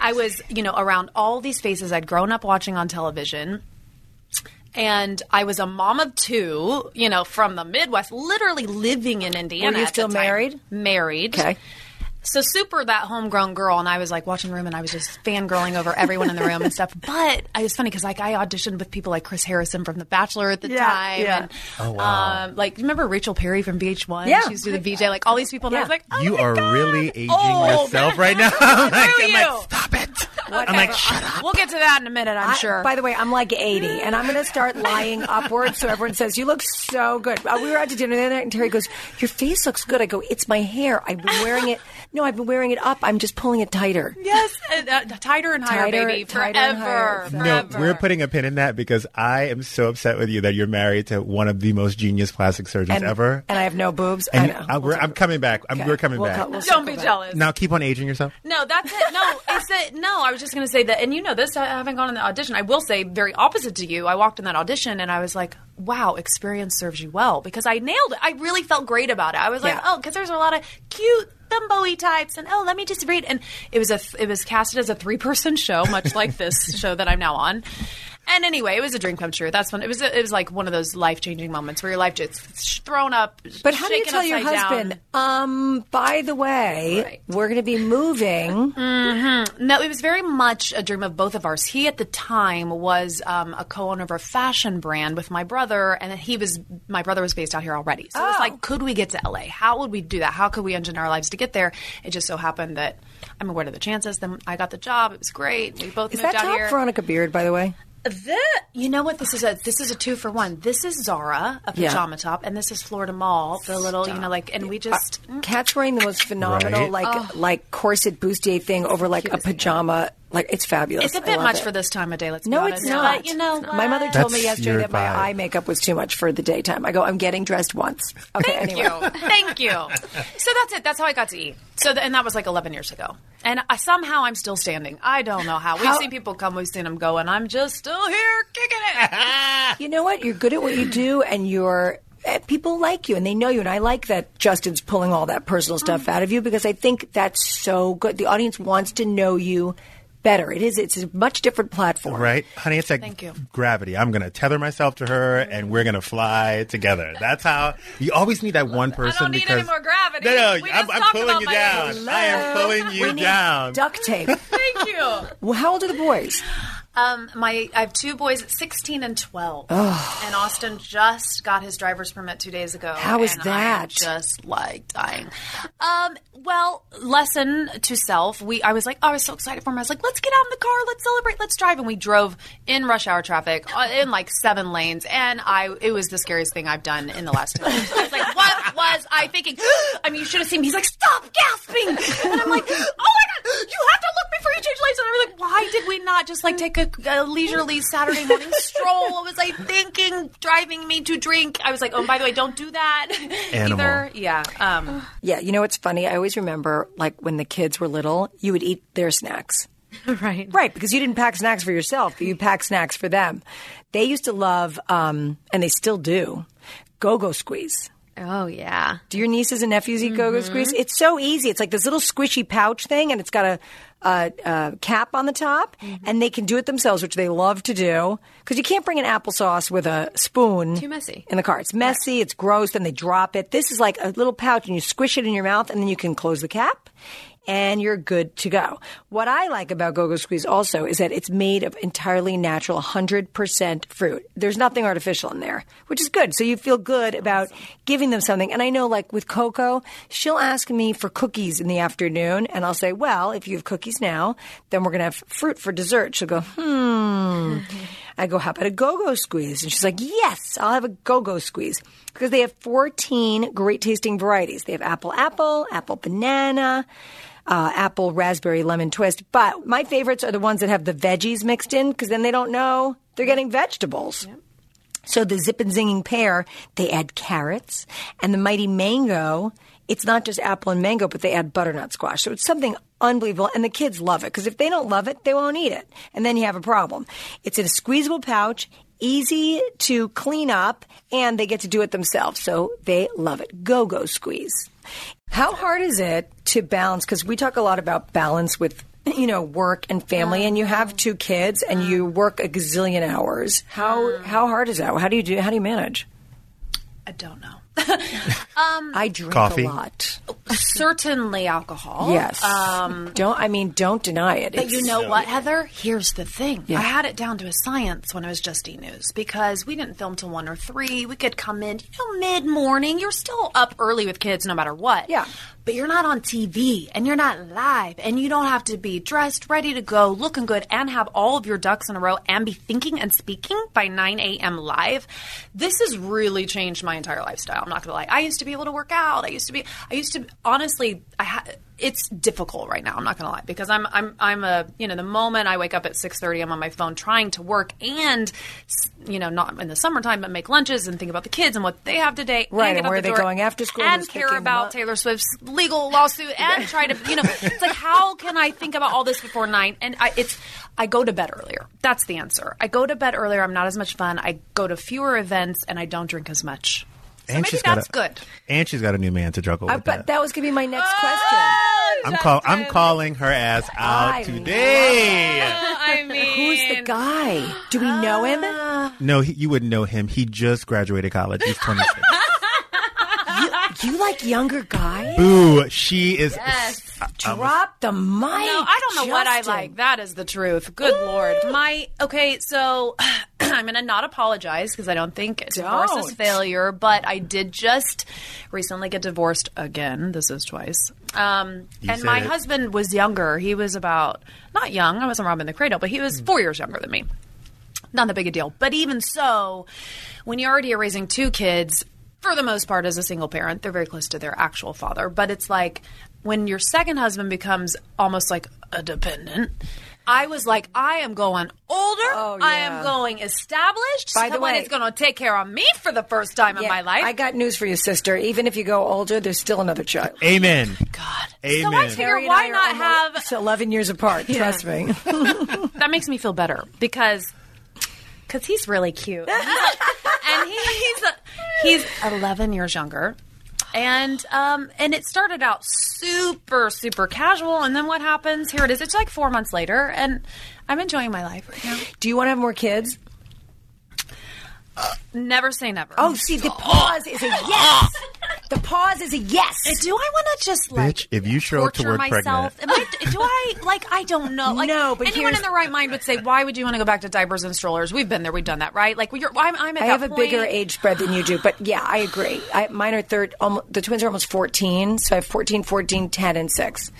I was you know around all these faces I'd grown up watching on television and I was a mom of two, you know, from the Midwest, literally living in Indiana. Were you still married? Married. Okay. So super that homegrown girl, and I was like watching the room, and I was just fangirling over everyone in the room and stuff. But it was funny because like I auditioned with people like Chris Harrison from The Bachelor at the Yeah, time, yeah. and Oh, wow. um, like you remember Rachel Perry from VH1? Yeah. she used to do the VJ, like all these people, and I was like, oh you my are God. really aging Oh, yourself right now. I'm like, I'm like, stop it. I'm like, shut up. We'll get to that in a minute, I'm I- sure. By the way, I'm like 80, and I'm going to start lying upwards so everyone says, You look so good. Uh, we were out to dinner the other night, and Terry goes, Your face looks good. I go, It's my hair. I've been wearing it. No, I've been wearing it up. I'm just pulling it tighter. yes, uh, uh, tighter and higher, Tighter- baby, tighter and forever, higher. No, we're putting a pin in that because I am so upset with you that you're married to one of the most genius plastic surgeons And, ever. and I have no boobs. And I know. I, we're, I'm coming back. I'm, Okay. We're coming We'll back. co- we'll Don't be back. jealous. now keep on aging yourself. No, that's it. No, it's it. No, I was just going to say that, and you know this. I haven't gone in the audition. I will say, very opposite to you. I walked in that audition, and I was like, "Wow, experience serves you well," because I nailed it. I really felt great about it. I was like, Yeah. "Oh," because there's a lot of cute thumbo types, and oh, let me just read. And it was a it was casted as a three person show, much like this show that I'm now on. And anyway, it was a dream come true. That's when it was. It was like one of those life changing moments where your life just thrown up. But how do you tell your upside down. husband, um, by the way, Right. we're going to be moving? No, it was very much a dream of both of ours. He at the time was um, a co-owner of a fashion brand with my brother, and he was my brother was based out here already. So it was Oh. like, could we get to LA? How would we do that? How could we engineer our lives to get there? It just so happened that I mean, what are the chances? Then I got the job. It was great. We both Is moved that out top here. Veronica Beard, by the way? That you know what this is a this is a two for one. This is Zara, a Yeah. pajama top, and this is Florida Mall, the little you know like, and we just uh, Catt's wearing the most phenomenal, Right. like like corset bustier thing over like a pajama. Like it's fabulous. it's a bit much it. for this time of day. Let's No, honest. it's not. But you know, my mother what? told me yesterday that my vibe. eye makeup was too much for the daytime. I go, I'm getting dressed once. Okay, Thank anyway. you. Thank you. So that's it. That's how I got to eat. So, th- and that was like 11 years ago. And I, somehow I'm still standing. I don't know how. We've How- seen people come, we've seen them go, and I'm just still here kicking it. You know what? You're good at what you do, and you're. eh, People like you and they know you, and I like that Justin's pulling all that personal stuff out of you because I think that's so good. The audience wants to know you better. It is. It's a much different platform, Right, honey, it's like Thank you. gravity. I'm gonna tether myself to her, and we're gonna fly together. That's how you always need that one person. I don't need because any more gravity. No, no, We I'm, just I'm pulling about you down. age. I am pulling you We need down. Duct tape. Thank you. well, how old are the boys? Um, my I have two boys, 16 and 12. And Austin just got his driver's permit two days ago. How is that? I'm just like dying. Um, well, lesson to self. We I was like, I was so excited for him. I was like, let's get out in the car, let's celebrate, let's drive. And we drove in rush hour traffic uh, in like seven lanes, and I it was the scariest thing I've done in the last two years. I was like, what was I thinking? I mean, you should have seen me. He's like, stop gasping, and I'm like, oh my you have to look before you change lanes. And I'm like, why did we not just like take a, a leisurely Saturday morning stroll? What was I thinking? Driving me to drink. I was like, oh, by the way, don't do that. Animal. Either, yeah. Um, Yeah, you know what's funny? I always remember, like when the kids were little, you would eat their snacks. right. Right, because you didn't pack snacks for yourself, but you pack snacks for them. They used to love, um, and they still do, go-go squeeze. Oh yeah. Do your nieces and nephews eat Go-Go Mm-hmm. Squeeze? It's so easy. It's like this little squishy pouch thing, and it's got a, a, a cap on the top, Mm-hmm. and they can do it themselves, which they love to do. Because you can't bring an applesauce with a spoon. Too messy. In the car. It's messy, it's gross, then they drop it. This is like a little pouch, and you squish it in your mouth, and then you can close the cap. And you're good to go. What I like about Go-Go Squeeze also is that it's made of entirely natural, 100% fruit. There's nothing artificial in there, which is good. So you feel good about giving them something. And I know, like with Coco, she'll ask me for cookies in the afternoon, and I'll say, well, if you have cookies now, then we're going to have fruit for dessert. She'll go, hmm. I go, how about a go-go squeeze? And she's like, yes, I'll have a go-go squeeze. Because they have 14 great tasting varieties. They have apple apple, apple banana, uh, apple raspberry lemon twist. But my favorites are the ones that have the veggies mixed in because then they don't know they're getting vegetables. So the Zip and Zinging pear, they add carrots, and the Mighty Mango, it's not just apple and mango, but they add butternut squash. So it's something unbelievable, and the kids love it because if they don't love it, they won't eat it, and then you have a problem. It's in a squeezable pouch. Easy to clean up, and they get to do it themselves, so they love it. Go go squeeze. How hard is it to balance? Because we talk a lot about balance with you know work and family, and you have two kids, and you work a gazillion hours. How mm. how hard is that? How do you do? How do you manage? I don't know. Um, I drink Coffee? a lot. Certainly alcohol. Yes. Um, don't I mean? Don't deny it. But It's- you know what, Heather? Here's the thing. I had it down to a science when I was just E News because we didn't film till one or three. We could come in, you know, mid morning. You're still up early with kids no matter what. Yeah. But you're not on TV and you're not live and you don't have to be dressed, ready to go, looking good, and have all of your ducks in a row and be thinking and speaking by 9 a.m. live. This has really changed my entire lifestyle. I'm not going to lie. I used to be able to work out. I used to be, I used to, honestly, I had, it's difficult right now. I'm not going to lie because I'm I'm I'm a you know the moment I wake up at 6:30 I'm on my phone trying to work and you know not in the summertime but make lunches and think about the kids and what they have today. Right, and where the are they going? After school and care about. Taylor Swift's legal lawsuit and try to you know it's like how can I think about all this before nine? And I, it's I go to bed earlier. That's the answer. I go to bed earlier. I'm not as much fun. I go to fewer events and I don't drink as much so maybe she's got that's a, good And she's got a new man to juggle Uh, with but that. that was going to be my next Oh, question. I'm call I'm calling her ass out I today. I mean Who's the guy? Do we know him? No, he, you wouldn't know him. He just graduated college. He's 26. You like younger guys? Boo, she is. Yes. Drop the mic. No, I don't know what I Justin. like. That is the truth. Good lord. My okay, so I'm gonna not apologize because I don't think divorce is Don't. failure, but I did just recently get divorced again. This is twice. Um, You and said my it. husband was younger. He was about not young. I wasn't robbing the cradle, but he was four years younger than me. Not that big a deal. But even so, when you already are raising two kids, for the most part, as a single parent, they're very close to their actual father. But it's like when your second husband becomes almost like a dependent. I was like, I am going older. Oh, I am going established. By the Someone way- is going to take care of me for the first time in my life. I got news for you, sister. Even if you go older, there's still another child. Amen. God. Amen. So I figure, why I not have It's 11 years apart. Trust me. that makes me feel better because because he's really cute and he's he's 11 years younger. And um and it started out super super casual. And then what happens? Here it is. It's like four months later. And i'm enjoying my life right now. Do you want to have more kids? Never say never Oh, see, the pause is a yes. The pause is a yes. do I want to just like Bitch, if you show up to torture work myself? Am I, do I like? I don't know. Like, No, but anyone here's- in their right mind would say, "Why would you want to go back to diapers and strollers? We've been there, we've done that, right? Like, you're, I'm, I'm at I that have a point. bigger age spread than you do, but yeah, I agree. I, mine are third. Almost, the twins are almost 14, so I have 14, 14, 10, and 6.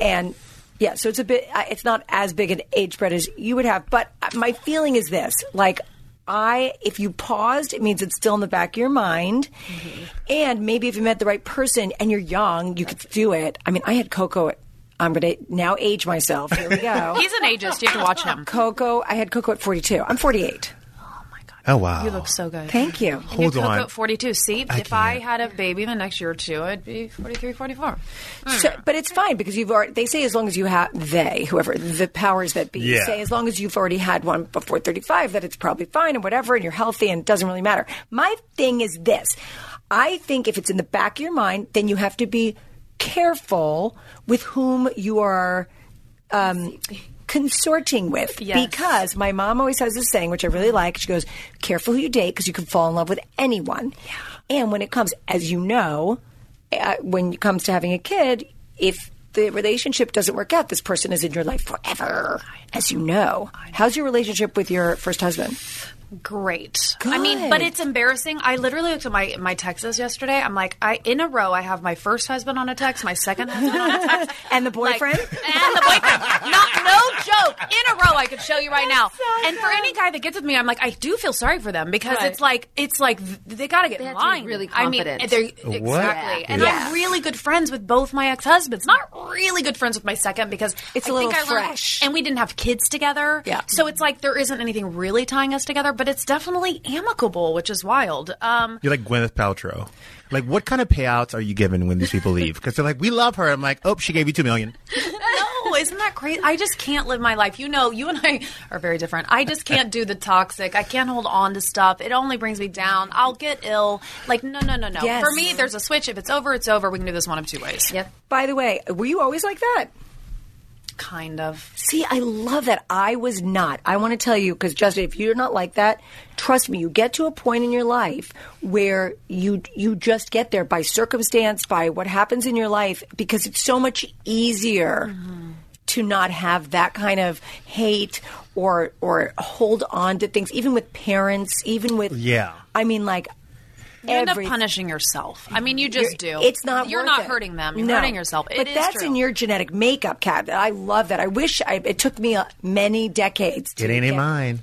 And yeah, so it's a bit, I- it's not as big an age spread as you would have, but my feeling is this like, I, if you paused, it means it's still in the back of your mind. Mm-hmm. And maybe if you met the right person and you're young, you could do it. I mean, I had Coco at, I'm going to now age myself. Here we go. He's an ageist. You have to watch him. Coco, I had Coco at 42. I'm 48. Oh wow. You look so good. Thank you. Hold Coco on. at 42. See, if I had a baby in the next year or two, I'd be 43, 44. So, but it's fine because you've already. They say as long as you have they, whoever the powers that be, Yeah. say as long as you've already had one before thirty-five, that it's probably fine and whatever, and you're healthy and it doesn't really matter. My thing is this: I think if it's in the back of your mind, then you have to be careful with whom you are um, consorting with. Yes. Because my mom always has this saying, which I really like. She goes, "Careful who you date, because you can fall in love with anyone." And when it comes, as you know, uh, when it comes to having a kid, if the relationship doesn't work out, this person is in your life forever, as you know. How's your relationship with your first husband? Great. I mean, but it's embarrassing. I literally looked at my my texts yesterday. I'm like, I in a row, I have my first husband on a text, my second husband on a text, And the like- boyfriend? and the boyfriend. Not no joke. In a row, I could show you right now. and for any guy that gets with me, I'm like, I do feel sorry for them because Right. it's like it's like they got to get They in have to be line. really I mean, confident. they're What? exactly. And Yeah. I'm really good friends with both my ex husbands. Not really good friends with my second because It's I a little think I learned- fresh. and we didn't have kids together. Yeah. So it's like there isn't anything really tying us together, but it's definitely amicable, which is wild. Um, You're like Gwyneth Paltrow. Like, what kind of payouts are you given when these people leave? Because they're like, we love her. I'm like, oh, she gave you two million. no, isn't that crazy? I just can't live my life. You know, you and I are very different. I just can't do the toxic. I can't hold on to stuff. It only brings me down. I'll get ill. Like, no, no, no, no. Yes. For me, there's a switch. If it's over, it's over. We can do this one of two ways. Yep. By the way, were you always like that? Kind of. See, I love that. I was not. I want to tell you because Justin, if you're not like that, trust me, you get to a point in your life where you you just get there by circumstance, by what happens in your life, because it's so much easier mm-hmm. to not have that kind of hate or or hold on to things, even with parents, even with Yeah. I mean, like. You end up punishing yourself. I mean, you just You're- do. It's not. You're worth not it. hurting them. You're No. hurting yourself. It but is that's true. in your genetic makeup, Catt. I love that. I wish I, it took me uh, many decades. To It ain't in mine.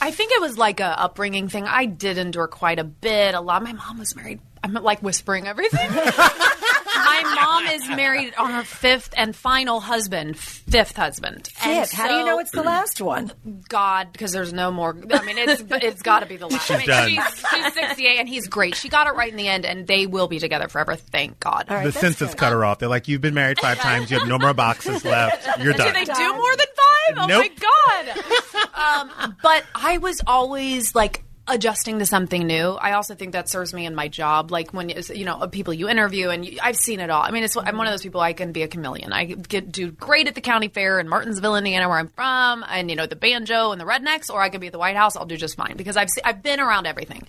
I think it was like a upbringing thing. I did endure quite a bit. A lot. My mom was married. I'm like whispering everything. my mom is married on her fifth and final husband, fifth husband. And Fifth. How do you know it's the last one? God, because there's no more. I mean, it's it's got to be the last. I mean, done. she's, she's 68 and he's great. She got it right in the end, and they will be together forever. Thank God. All right, the census good. cut her off. They're like, you've been married five times. You have no more boxes left. You're done. Do they do more than five? Oh Nope. my god! um, but I was always like adjusting to something new. I also think that serves me in my job. Like when you know people you interview, and you, I've seen it all. I mean, I'm one of those people. I can be a chameleon. I get do great at the county fair in Martinsville, Indiana, where I'm from, and you know the banjo and the rednecks, or I could be at the White House. I'll do just fine because I've se- I've been around everything,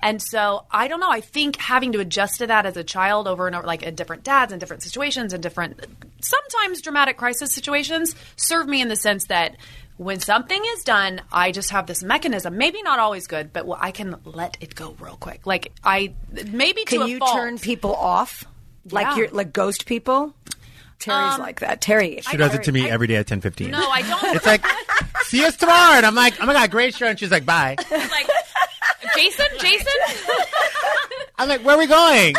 and so I don't know. I think having to adjust to that as a child over and over, like at different dads and different situations and different sometimes dramatic crisis situations, serve me in the sense that when something is done, I just have this mechanism. Maybe not always good, but well, I can let it go real quick. Like I maybe to Can a you fault. turn people off? Like Yeah. you're like ghost people? Terry's um, like that. Terry. She does it to me every day at 10:15. No, I don't. It's like, see us tomorrow, and I'm like, oh my god, great show, and she's like, bye. like Jason. Jason. I'm like, where are we going?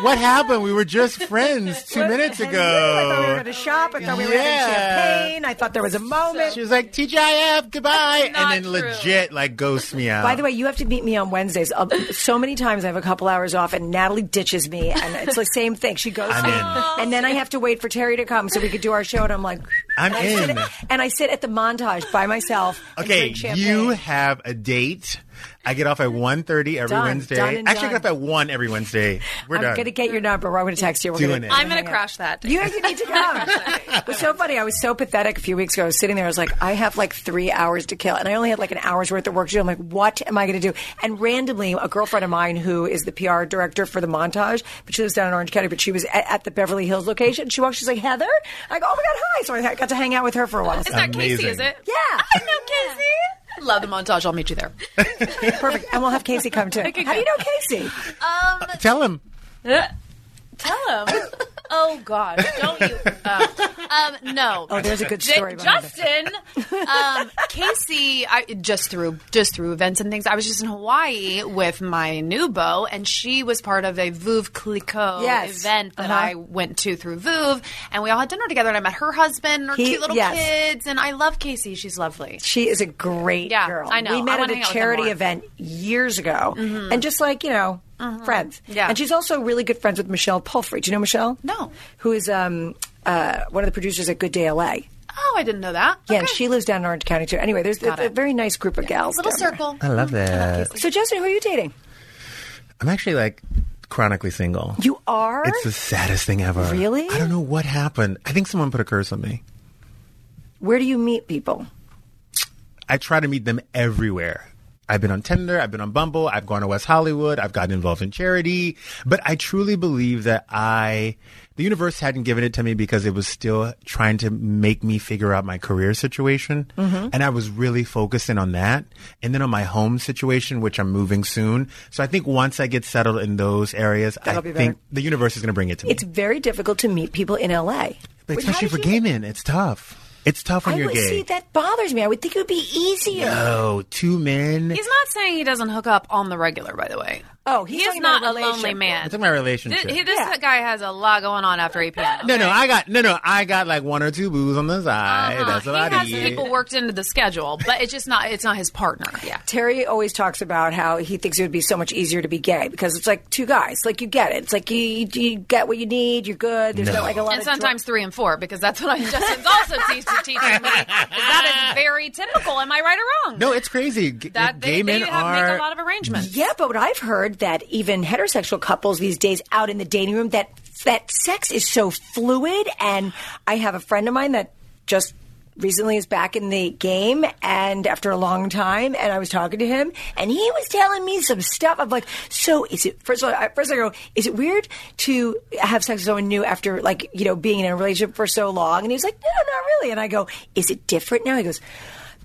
What happened? We were just friends two minutes ago. I thought we were going to shop. I thought we were Yeah. having champagne. I thought there was a moment. She was like, TGIF, goodbye, and not then true. legit like ghosts me out. By the way, you have to meet me on Wednesdays. Uh, so many times I have a couple hours off, and Natalie ditches me, and it's the same thing. She goes, I'm in. and then I have to wait for Terry to come so we could do our show. And I'm like, I'm and I sit- in. and I sit at the montage by myself. and Okay, drink you have a date. I get off at 1.30 every Done, Wednesday. done and Actually, I done. get off at 1 every Wednesday. We're I'm done. going to get your number. Or I'm going to text you. We're Doing gonna, it. I'm going to crash that. You, you need to come. it was so funny. I was so pathetic a few weeks ago. I was sitting there. I was like, I have like three hours to kill, and I only had like an hour's worth of work to do. I'm like, what am I going to do? And randomly, a girlfriend of mine who is the PR director for the montage, but she lives down in Orange County, but she was at, at the Beverly Hills location. She walks. She's like, Heather. I go, oh my god, hi. So I got to hang out with her for a while. Is that Casey? Is it? Yeah. I know Casey. Love the montage. I'll meet you there. Perfect. And we'll have Casey come too. How do you know Casey? Um, Tell him. Tell him. Oh God, don't you? Um, um, no. Oh, there's a good story it. Justin, um, Casey, I just through just through events and things. I was just in Hawaii with my new beau, and she was part of a Veuve Clicquot Yes. event that Uh-huh. I went to through Veuve, and we all had dinner together. And I met her husband, and her He- cute little yes. kids, and I love Casey. She's lovely. She is a great Yeah, girl. I know. We met I at a out with her charity event years ago, and just like you know, friends. Yeah. and she's also really good friends with Michelle Palfrey. Do you know Michelle? No. Who is um uh one of the producers at Good Day LA? Oh, I didn't know that. Yeah, and she lives down in Orange County too. Anyway, there's a, a very nice group of gals. little down there. circle. I love that. So, Justin, who are you dating? I'm actually like chronically single. You are? It's the saddest thing ever. Really? I don't know what happened. I think someone put a curse on me. Where do you meet people? I try to meet them everywhere. I've been on Tinder, I've been on Bumble, I've gone to West Hollywood, I've gotten involved in charity, but I truly believe that I, the universe hadn't given it to me because it was still trying to make me figure out my career situation. Mm-hmm. And I was really focusing on that. And then on my home situation, which I'm moving soon. So I think once I get settled in those areas, That'll I be think better. the universe is going to bring it to me. It's very difficult to meet people in LA. but especially for you- gay men, it's tough. It's tough when I you're would gay. see that bothers me. I would think it would be easier. Oh, two men. He's not saying he doesn't hook up on the regular, by the way. Oh, he's he is not a lonely man. It's my relationship. Th- he- this Yeah. guy has a lot going on after AP. No, no, I got no, no. I got like one or two booze on the side. Uh-huh. That's he about has it. people worked into the schedule, but it's just not. It's not his partner. Yeah. Terry always talks about how he thinks it would be so much easier to be gay because it's like two guys. Like you get it. It's like you, you, you get what you need. You're good. There's No. not like a lot And of sometimes three and four because that's what I Justin's also teach, teaching me. Is that is very typical. Am I right or wrong? No, it's crazy. G- that gay they, men they have, are. make a lot of arrangements. Yeah, but what I've heard that even heterosexual couples these days out in the dating room that that sex is so fluid. And I have a friend of mine that just recently is back in the game and after a long time and I was talking to him and he was telling me some stuff I'm like so is it first of all I- first I go is it weird to have sex with someone new after like you know being in a relationship for so long? And he was like no not really. And I go is it different now? He goes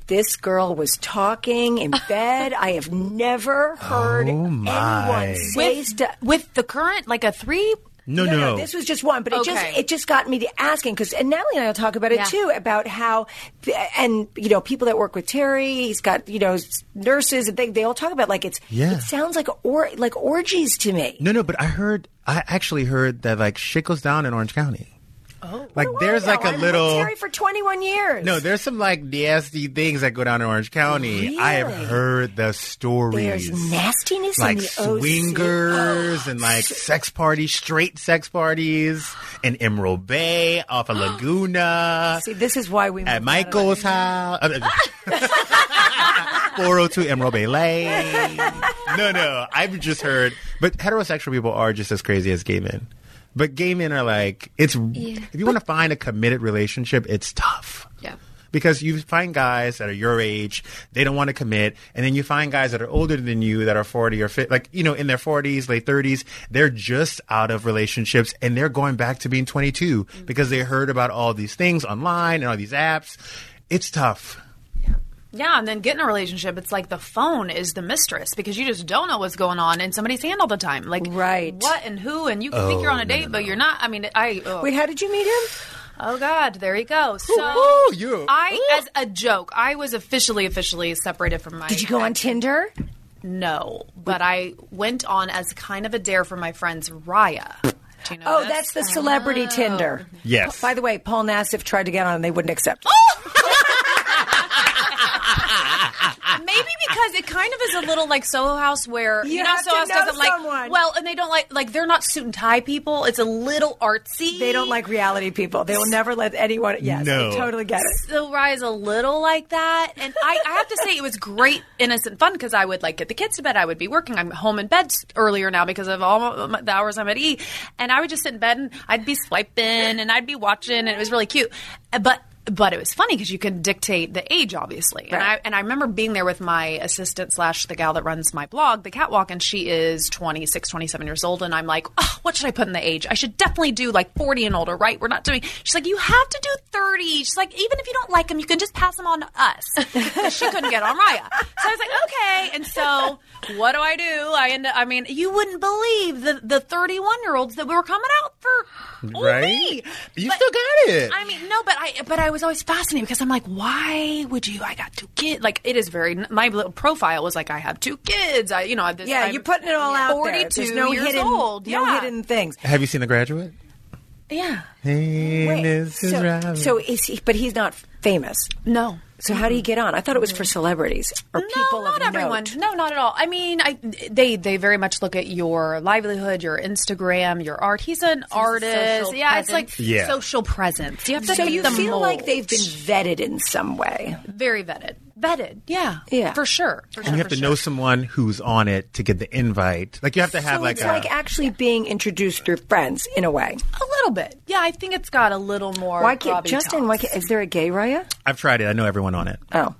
this girl was talking in bed. I have never heard Oh, my. anyone say With, stuff. with the current, like a three. no, no, no This was just one, but it just it just got me to asking because and Natalie and I will talk about it Yeah. too about how and you know people that work with Terry, he's got you know nurses and they they all talk about like it's Yeah. it sounds like or like orgies to me. no, no. But I heard. I actually heard that like shit goes down in Orange County. Oh, like there's like a been little. Terry for 21 years. no, there's some like nasty things that go down in Orange County. I have heard the stories. there's nastiness like in the swingers and like oh, sex parties, straight sex parties in Emerald Bay off of Laguna. See, this is why we at moved out of Michael's house. Uh, uh, uh, 402 Emerald Bay Lane. No, no. I've just heard, but heterosexual people are just as crazy as gay men. But gay men are like, it's, if you want to find a committed relationship, it's tough. Yeah. Because you find guys that are your age, they don't want to commit, and then you find guys that are older than you that are 40 or fit, like, you know, in their 40s, late 30s, they're just out of relationships and they're going back to being 22 because they heard about all these things online and all these apps. It's tough. Yeah, and then get in a relationship, it's like the phone is the mistress because you just don't know what's going on in somebody's hand all the time. Like, Right. what and who, and you can think you're on oh, a date, but you're not. I mean, I. Oh, Wait, how did you meet him? oh God, there you go. So, Ooh, you- I, ooh. as a joke, I was officially, officially separated from my. Did you go on Tinder? No, but I went on as kind of a dare for my friends Raya. Do you know Oh, this? that's the celebrity Tinder. Yes. By the way, Paul Nassif tried to get on and they wouldn't accept. it. Maybe because it kind of is a little like Soho House, where You you, know have to Soho House know doesn't like well, and they don't like like they're not suit and tie people. It's a little artsy. They don't like reality people. They will never let anyone. Yes, No. I totally get it. So Raya's a little like that, and I, I have to say it was great, innocent fun because I would like get the kids to bed. I would be working. I'm home in bed earlier now because of all my- the hours I'm at E, and I would just sit in bed and I'd be swiping and I'd be watching, and it was really cute. But but it was funny because you can dictate the age, obviously. And I and I remember being there with my assistant slash the gal that runs my blog, the Catwalk, and she is 26, 27 years old, and I'm like, oh, what should I put in the age? I should definitely do like 40 and older, right? We're not doing. She's like, you have to do 30. She's like, even if you don't like them, you can just pass them on to us. she couldn't get on Raya, so I was like, okay. And so what do I do? I end up. I mean, you wouldn't believe the the 31 year olds that were coming out for Right? me. You But- still got it. I mean, no, but I but I was always fascinated because I'm like, why would you? I got two kids. Like it is very. My little profile was like, I have two kids. I, you know, I this, Yeah, I'm you're putting it all out there. 42 no years hidden, old. no yeah. hidden things. Have you seen The Graduate? Yeah. Hey, Wait, Mrs. so, so is he? But he's not famous. No. So how do you mm. get on? I thought it was for mm. celebrities or people no, of not everyone. note. No, not at all. I mean, I they they very much look at your livelihood, your Instagram, your art. He's an artist. social Yeah, it's like. Yeah. social presence. Do you have to So you the feel mold. like they've been vetted in some way. very vetted. Vetted. Yeah, Yeah. for sure. For And sure, you have to sure. know someone who's on it to get the invite. Like you have to have so like it's a like actually being introduced through friends in a way. a little bit. Yeah, I think it's got a little more. Why can't gravitas. Justin? Why can't, is there a gay Raya? I've tried it. I know everyone on it. Oh,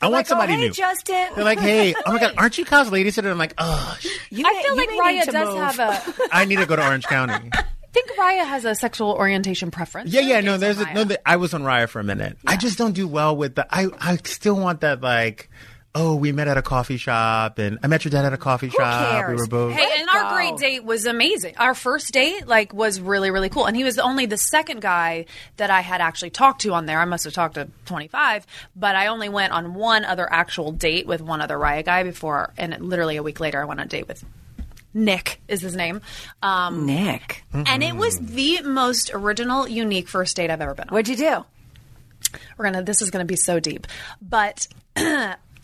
I want like, oh, somebody oh, hey, new. Justin. They're like, hey, oh my god, aren't you Kyle's lady sitter? I'm like, oh, sh- You I may- feel you like may Raya does move. have a. I need to go to Orange County. I think Raya has a sexual orientation preference. Yeah, yeah, no, there's a, no. The, I was on Raya for a minute. I just don't do well with the. I I still want that like. Oh, we met at a coffee shop, and I met your dad at a coffee shop. We cares? were both. Hey, and our great date was amazing. Our first date, like, was really, really cool. And he was only the second guy that I had actually talked to on there. I must have talked to 25, but I only went on one other actual date with one other Raya guy before. And literally a week later, I went on a date with Nick, is his name. Um, Nick. And it was the most original, unique first date I've ever been on. What'd you do? we're gonna this is gonna be so deep but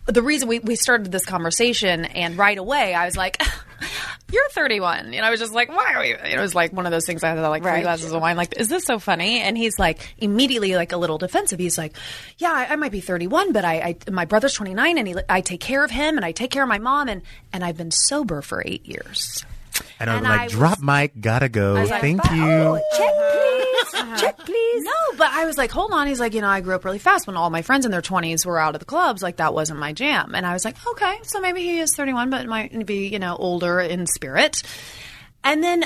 the reason we, we started this conversation and right away i was like you're 31 and i was just like why are we it was like one of those things i had like three Right. glasses of wine like is this so funny? And he's like immediately like a little defensive. He's like yeah i, I might be 31 but I, I my brother's 29 and he, i take care of him and i take care of my mom and and i've been sober for eight years and I'm like, I was- drop mic, gotta go. was like, Thank Oh, you. check please. Uh-huh. Check please. No, but I was like, hold on. He's like, you know, I grew up really fast when all my friends in their 20s were out of the clubs. Like, that wasn't my jam. And I was like, okay, so maybe he is 31, but might be, you know, older in spirit. And then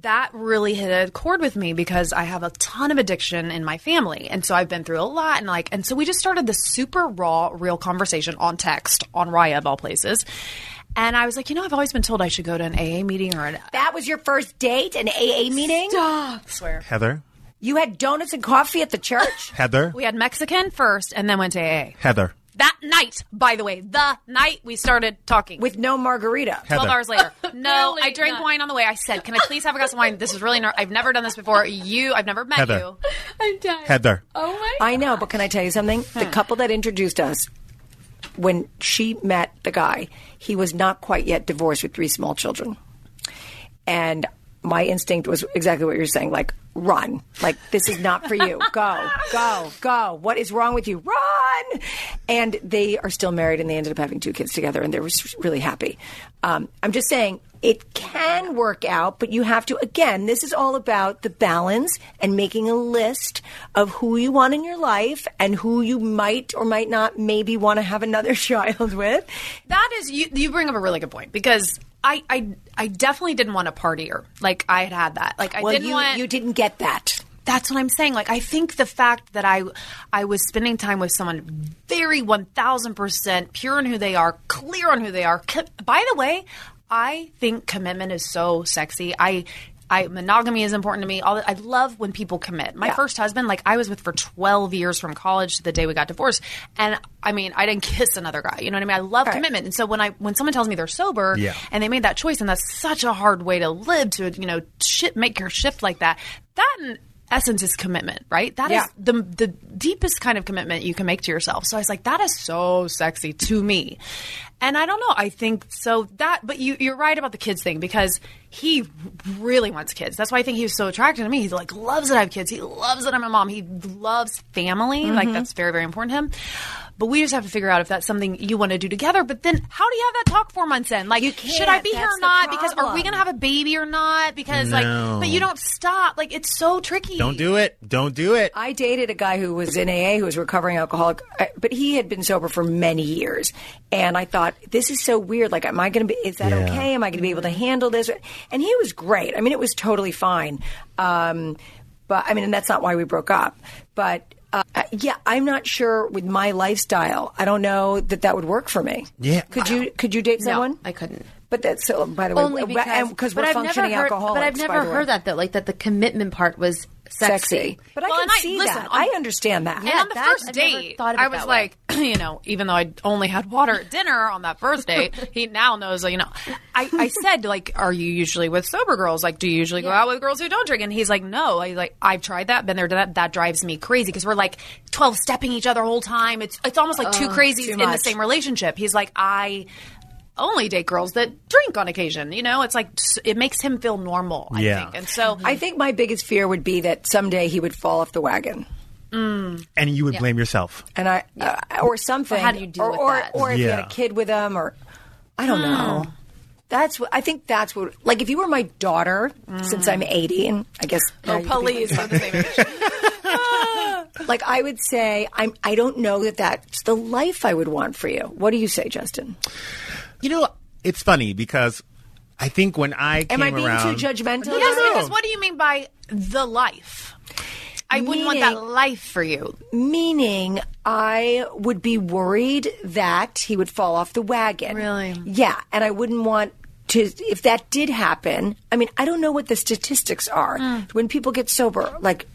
that really hit a chord with me because I have a ton of addiction in my family. And so I've been through a lot. And like, and so we just started this super raw, real conversation on text on Raya of all places. And I was like, you know, I've always been told I should go to an AA meeting or an. That was your first date, an AA meeting. Stop. Swear. Heather, You had donuts and coffee at the church. Heather, We had Mexican first and then went to AA. Heather, That night, by the way, the night we started talking. with no margarita. Heather. 12 hours later. No, Really I drank not. wine on the way. I said, Can I please have a glass of wine? This is really, ner- I've never done this before. You, I've never met Heather. you. I'm dying. Heather. Oh my! I know, but can I tell you something? The couple that introduced us, when she met the guy, he was not quite yet divorced with three small children. And my instinct was exactly what you're saying like, run. Like, this is not for you. Go, go, go. What is wrong with you? Run! And they are still married and they ended up having two kids together and they were really happy. Um, I'm just saying, it can work out, but you have to, again, this is all about the balance and making a list of who you want in your life and who you might or might not maybe want to have another child with. That is, you, you bring up a really good point because I, I, I definitely didn't want a partier. Like, I had had that. Like, I well, didn't you, want. you didn't get that. That's what I'm saying. Like I think the fact that I I was spending time with someone very 1000% pure in who they are, clear on who they are. By the way, I think commitment is so sexy. I I monogamy is important to me. All I love when people commit. My Yeah. first husband, like I was with for 12 years from college to the day we got divorced, and I mean, I didn't kiss another guy. You know what I mean? I love Right. commitment, and so when I when someone tells me they're sober Yeah. and they made that choice, and that's such a hard way to live to you know shit make your shift like that. That in essence is commitment, right? That is Yeah. the the deepest kind of commitment you can make to yourself. So I was like, that is so sexy to me, and I don't know. I think so that, but you you're right about the kids thing because he really wants kids. That's why I think he was so attracted to me. He like loves that I have kids. He loves that I'm a mom. He loves family. Mm-hmm. Like that's very very important to him. But we just have to figure out if that's something you want to do together. But then, how do you have that talk four months in? Like, You should I can't. be here or the not? Because are we going to have a baby or not? Because No. like, but you don't stop. Like, it's so tricky. Don't do it. Don't do it. I dated a guy who was in AA, who was a recovering alcoholic, uh, but he had been sober for many years. And I thought, this is so weird. Like, am I going to be, is that Yeah. okay? Am I going to be able to handle this? And he was great. I mean, it was totally fine. Um, but I mean, and that's not why we broke up. But uh, yeah, I'm not sure with my lifestyle. I don't know that that would work for me. Yeah. Could you, could you date No, someone? I couldn't. But that's so, by the way, Only because and- because but we're I've never functioning heard, alcoholics. But I've by never the way. heard that though, like that the commitment part was sexy. Sexy. But Well, I can I- see listen, that. on- I understand that. And Yeah, on the that- first I've date, thought I was like, you know, even though I only had water at dinner on that first date, he now knows, you know, I, I said, like, are you usually with sober girls? Like, do you usually go out with girls who don't drink? And he's like, no. I like, I've tried that, been there, done that. That drives me crazy because we're like 12 stepping each other the whole time. It's, it's almost like two oh, crazies too in the same relationship. He's like, I only date girls that drink on occasion. You know, it's like, it makes him feel normal, I Yeah. think. And so, I think my biggest fear would be that someday he would fall off the wagon. Mm. and you would blame yourself. and I uh, or something. Or how do you deal or, with or, that? Or if you had a kid with them, or I don't hmm. know. That's what I think. That's what like if you were my daughter, hmm. since I'm 80, and I guess now Oh, you could be please, we're the same age. like I would say, I'm. I don't know that that's the life I would want for you. What do you say, Justin? You know, it's funny because I think when I Am came I being around, too judgmental? Yes, no. because what do you mean by the life? I wouldn't want that life for you. Meaning, I would be worried that he would fall off the wagon. Really? Yeah, and I wouldn't want to. If that did happen, I mean, I don't know what the statistics are hmm. when people get sober. Like,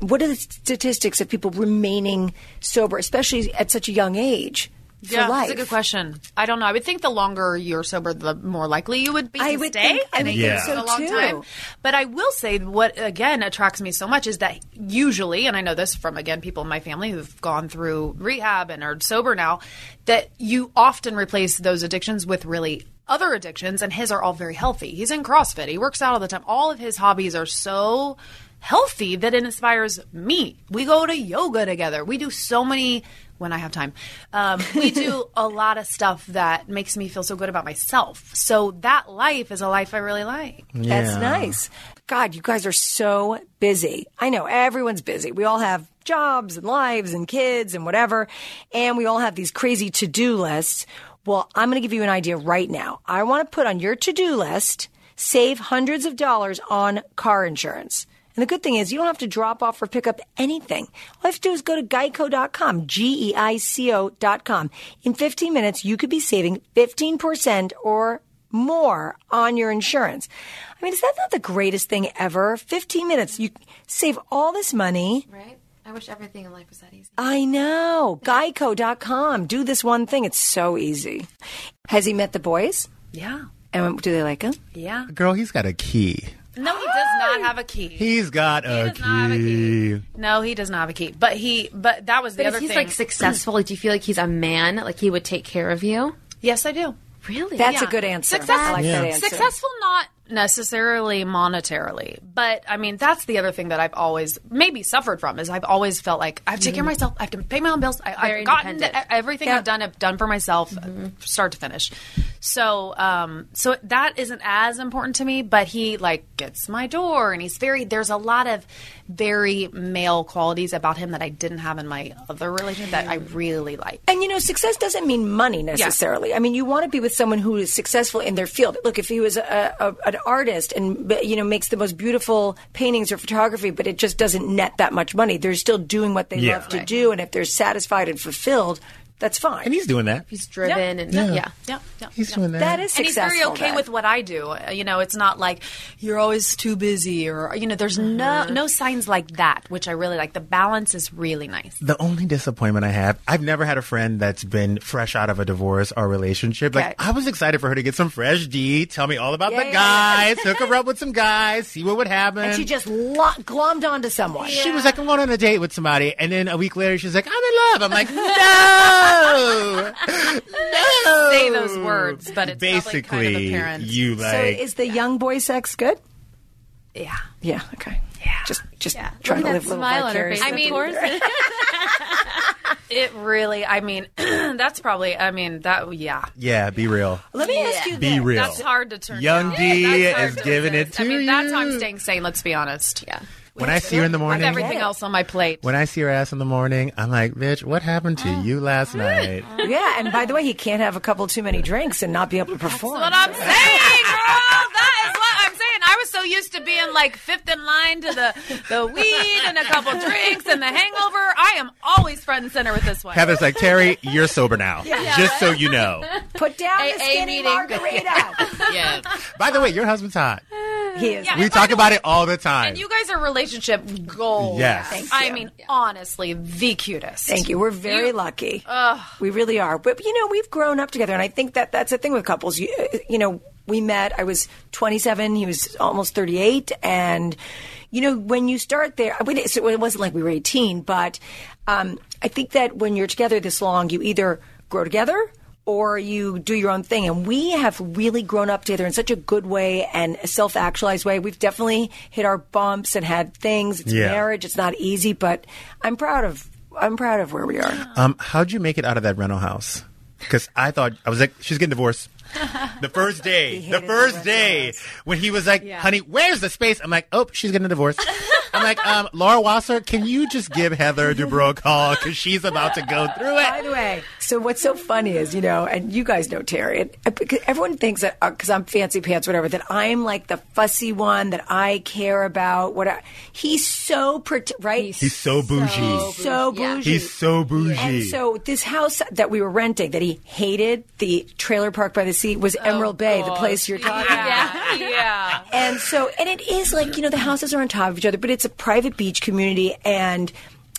what are the statistics of people remaining sober, especially at such a young age? Yeah, life? that's a good question. I don't know. I would think the longer you're sober, the more likely you would be I to would stay. think- I would it think so, a long too. time. But I will say what again attracts me so much is that usually, and I know this from again people in my family who've gone through rehab and are sober now, that you often replace those addictions with really other addictions, and his are all very healthy. He's in CrossFit. He works out all the time. All of his hobbies are so healthy that it inspires me. We go to yoga together. We do so many when I have time. Um, we do a lot of stuff that makes me feel so good about myself. So that life is a life I really like. That's nice. God, you guys are so busy. I know everyone's busy. We all have jobs and lives and kids and whatever, and we all have these crazy to do lists. Well, I'm going to give you an idea right now. I want to put on your to do list save hundreds of dollars on car insurance. And the good thing is, you don't have to drop off or pick up anything. All you have to do is go to geico.com, G E I C O.com. In 15 minutes, you could be saving 15% or more on your insurance. I mean, is that not the greatest thing ever? 15 minutes, you save all this money. Right? I wish everything in life was that easy. I know. Geico.com. Do this one thing. It's so easy. Has he met the boys? Yeah. And do they like him? Yeah. girl, he's got a key. No, he does not have a key. He's got a does not have a key. no, he does not have a key. But he, but that was the But other if he's thing. like successful, like, do you feel like he's a man? Like he would take care of you? yes, I do. Really? That's a good answer. Successful, I like that Yeah. answer. Successful, not necessarily monetarily, but I mean that's the other thing that I've always maybe suffered from is I've always felt like I have to take care of myself. I have to pay my own bills. I, Very I've gotten to, everything Yeah. I've done. I've done for myself, uh, start to finish. So, um, so that isn't as important to me. But he like gets my door, and he's very. There's a lot of very male qualities about him that I didn't have in my other relationship that I really like. And you know, success doesn't mean money necessarily. I mean, you want to be with someone who is successful in their field. Look, if he was a, a, an artist and you know makes the most beautiful paintings or photography, but it just doesn't net that much money, they're still doing what they Yeah. love to Right. do, and if they're satisfied and fulfilled, that's fine. And he's doing that. He's driven and Yeah. yeah. Yeah, yeah. He's yeah. doing that. that is and he's very okay then. with what I do. Uh, You know, it's not like you're always too busy or you know, there's no no signs like that, which I really like. The balance is really nice. The only disappointment I have, I've never had a friend that's been fresh out of a divorce or relationship. Okay. Like, I was excited for her to get some fresh D, tell me all about Yeah, the yeah, guys, hook her up with some guys, see what would happen. and she just lo- glommed onto someone. She was like, I'm going on a date with somebody. And then a week later, she's like, I'm in love. I'm like, no, no. Say those words, but it's basically, probably kind of apparent. you So like, is the young boy sex good? Yeah. Yeah. Okay. Yeah. Just just Yeah. trying to live a little smile on vicariously. I mean- of. It really I mean that's probably I mean that yeah. yeah, be real. Let me ask you Be this. real. That's hard to turn Young down. D That's hard is to giving it resist. I to mean, that's how I'm you. staying sane, let's be honest. yeah. When I see her in the morning, With morning, everything else on my plate. when I see her ass in the morning, I'm like, bitch, what happened to oh. you last mm. night? Yeah, and by the way, he can't have a couple too many drinks and not be able to perform. That's what I'm saying, girl. That is so used to being like fifth in line to the, the weed and a couple drinks and the hangover. I am always front and center with this one. Heather's like, Terry, you're sober now. Just so you know. Put down the AA skinny meeting. margarita. yeah. By the way, your husband's hot. he is. Yeah. We talk about way- it all the time. And you guys are relationship gold. Yes. Thank I you. mean, honestly, the cutest. Thank you. We're very You- lucky. We really are. But you know, we've grown up together, and I think that that's the thing with couples. You, you know, we met. I was 27. He was almost 38, and you know, when you start there, so it wasn't like we were 18, but um, I think that when you're together this long, you either grow together or you do your own thing. And we have really grown up together in such a good way and a self actualized way. We've definitely hit our bumps and had things. It's Yeah. marriage. It's not easy, but I'm proud of I'm proud of where we are. Um, how'd you make it out of that rental house? Because I thought I was like, she's getting divorced. The first day, the first day when he was like, "Honey, where's the space?" I'm like, "Oh, she's getting a divorce." I'm like, um, "Laura Wasser, can you just give Heather Dubrow a call because she's about to go through it. By the way, so what's so funny is, you know, and you guys know Terry, and uh, because everyone thinks that because I'm fancy pants, whatever, that I'm like the fussy one that I care about. What I, he's so right? He's so bougie. so bougie. He's so bougie. And so this house that we were renting that he hated, the trailer park by the sea, was Emerald Bay, the place you're talking about. Yeah, yeah. And so, and it is like, you know, the houses are on top of each other, but it's a private beach community and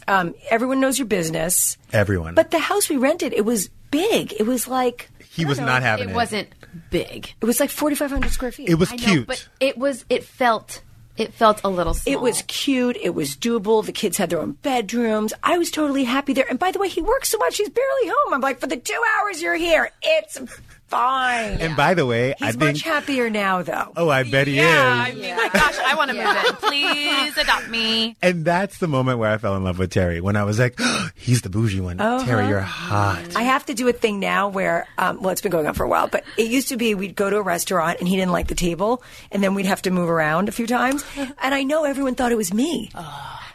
um, everyone knows your business. Everyone. But the house we rented, it was big. It was like, he was not having It it. wasn't big. it was like 4,500 square feet. It was I know, cute. but it was. It felt. It felt a little. Small. It was cute. It was doable. The kids had their own bedrooms. I was totally happy there. And by the way, he works so much, he's barely home. I'm like, for the two hours you're here, it's fine. and by the way, he's I think. much happier now, though. oh, I bet he Yeah, I is. mean, my gosh, I want to move in. Please adopt me. And that's the moment where I fell in love with Terry. When I was like, "He's the bougie one." Uh-huh. Terry, you're hot. I have to do a thing now where, um, well, it's been going on for a while, but it used to be we'd go to a restaurant and he didn't like the table, and then we'd have to move around a few times. And I know everyone thought it was me.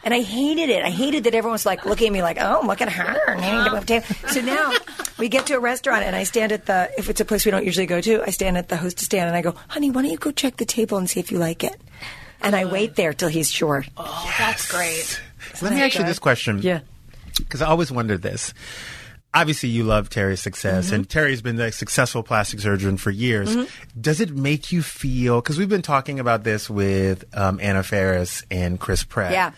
And I hated it. I hated that everyone was like looking at me like, oh, look at her. needing to move table. So now we get to a restaurant and I stand at the, if it's a place we don't usually go to, I stand at the hostess stand and I go, honey, why don't you go check the table and see if you like it? And I wait there till he's sure. Oh, that's great. Let me ask you this question. Yeah. because I always wondered this. Obviously, you love Terry's success, Mm-hmm. and Terry's been a successful plastic surgeon for years. Does it make you feel? Because we've been talking about this with um, Anna Faris and Chris Pratt. Yeah.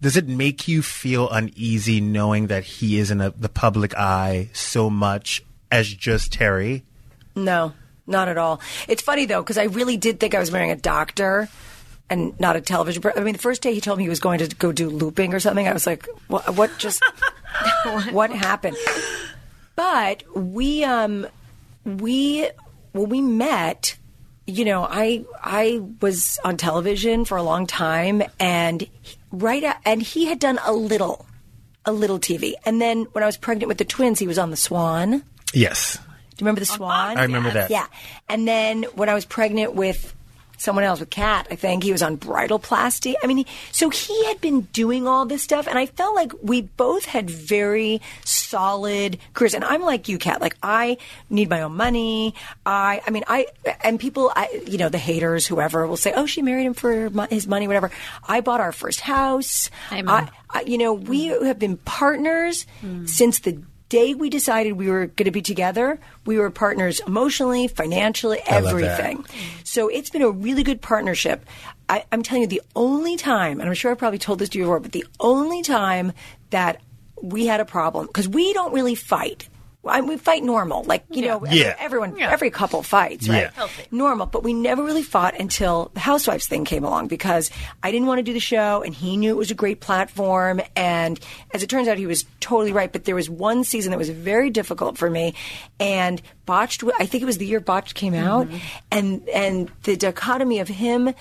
Does it make you feel uneasy knowing that he is in a, the public eye so much as just Terry? No, not at all. It's funny though because I really did think I was marrying a doctor and not a television. Per- I mean, the first day he told me he was going to go do looping or something, I was like, "What? What just? what happened?" But we, um, we when we met, you know, I I was on television for a long time, and he- right, a- and he had done a little, a little TV, and then when I was pregnant with the twins, he was on The Swan. Yes. Do you remember The Swan? I remember that. Yeah. And then when I was pregnant with someone else, with Cat. I think he was on Bridalplasty. I mean, he, so he had been doing all this stuff, and I felt like we both had very solid careers. And I'm like you, Catt. Like I need my own money. I, I mean, I and people, I, you know, the haters, whoever will say, "Oh, she married him for his money, whatever." I bought our first house. I, I, you know, we have been partners hmm. since the day we decided we were going to be together, we were partners emotionally, financially, I love that. everything. So it's been a really good partnership. I, I'm telling you, the only time, and I'm sure I probably told this to you before, but the only time that we had a problem, because we don't really fight. I we fight normal, like you know, every- Yeah. everyone, every couple fights, right? Yeah. Healthy. Normal, but we never really fought until the Housewives thing came along because I didn't want to do the show, and he knew it was a great platform. And as it turns out, he was totally right. But there was one season that was very difficult for me, and botched. I think it was the year botched came out, mm-hmm. and and the dichotomy of him.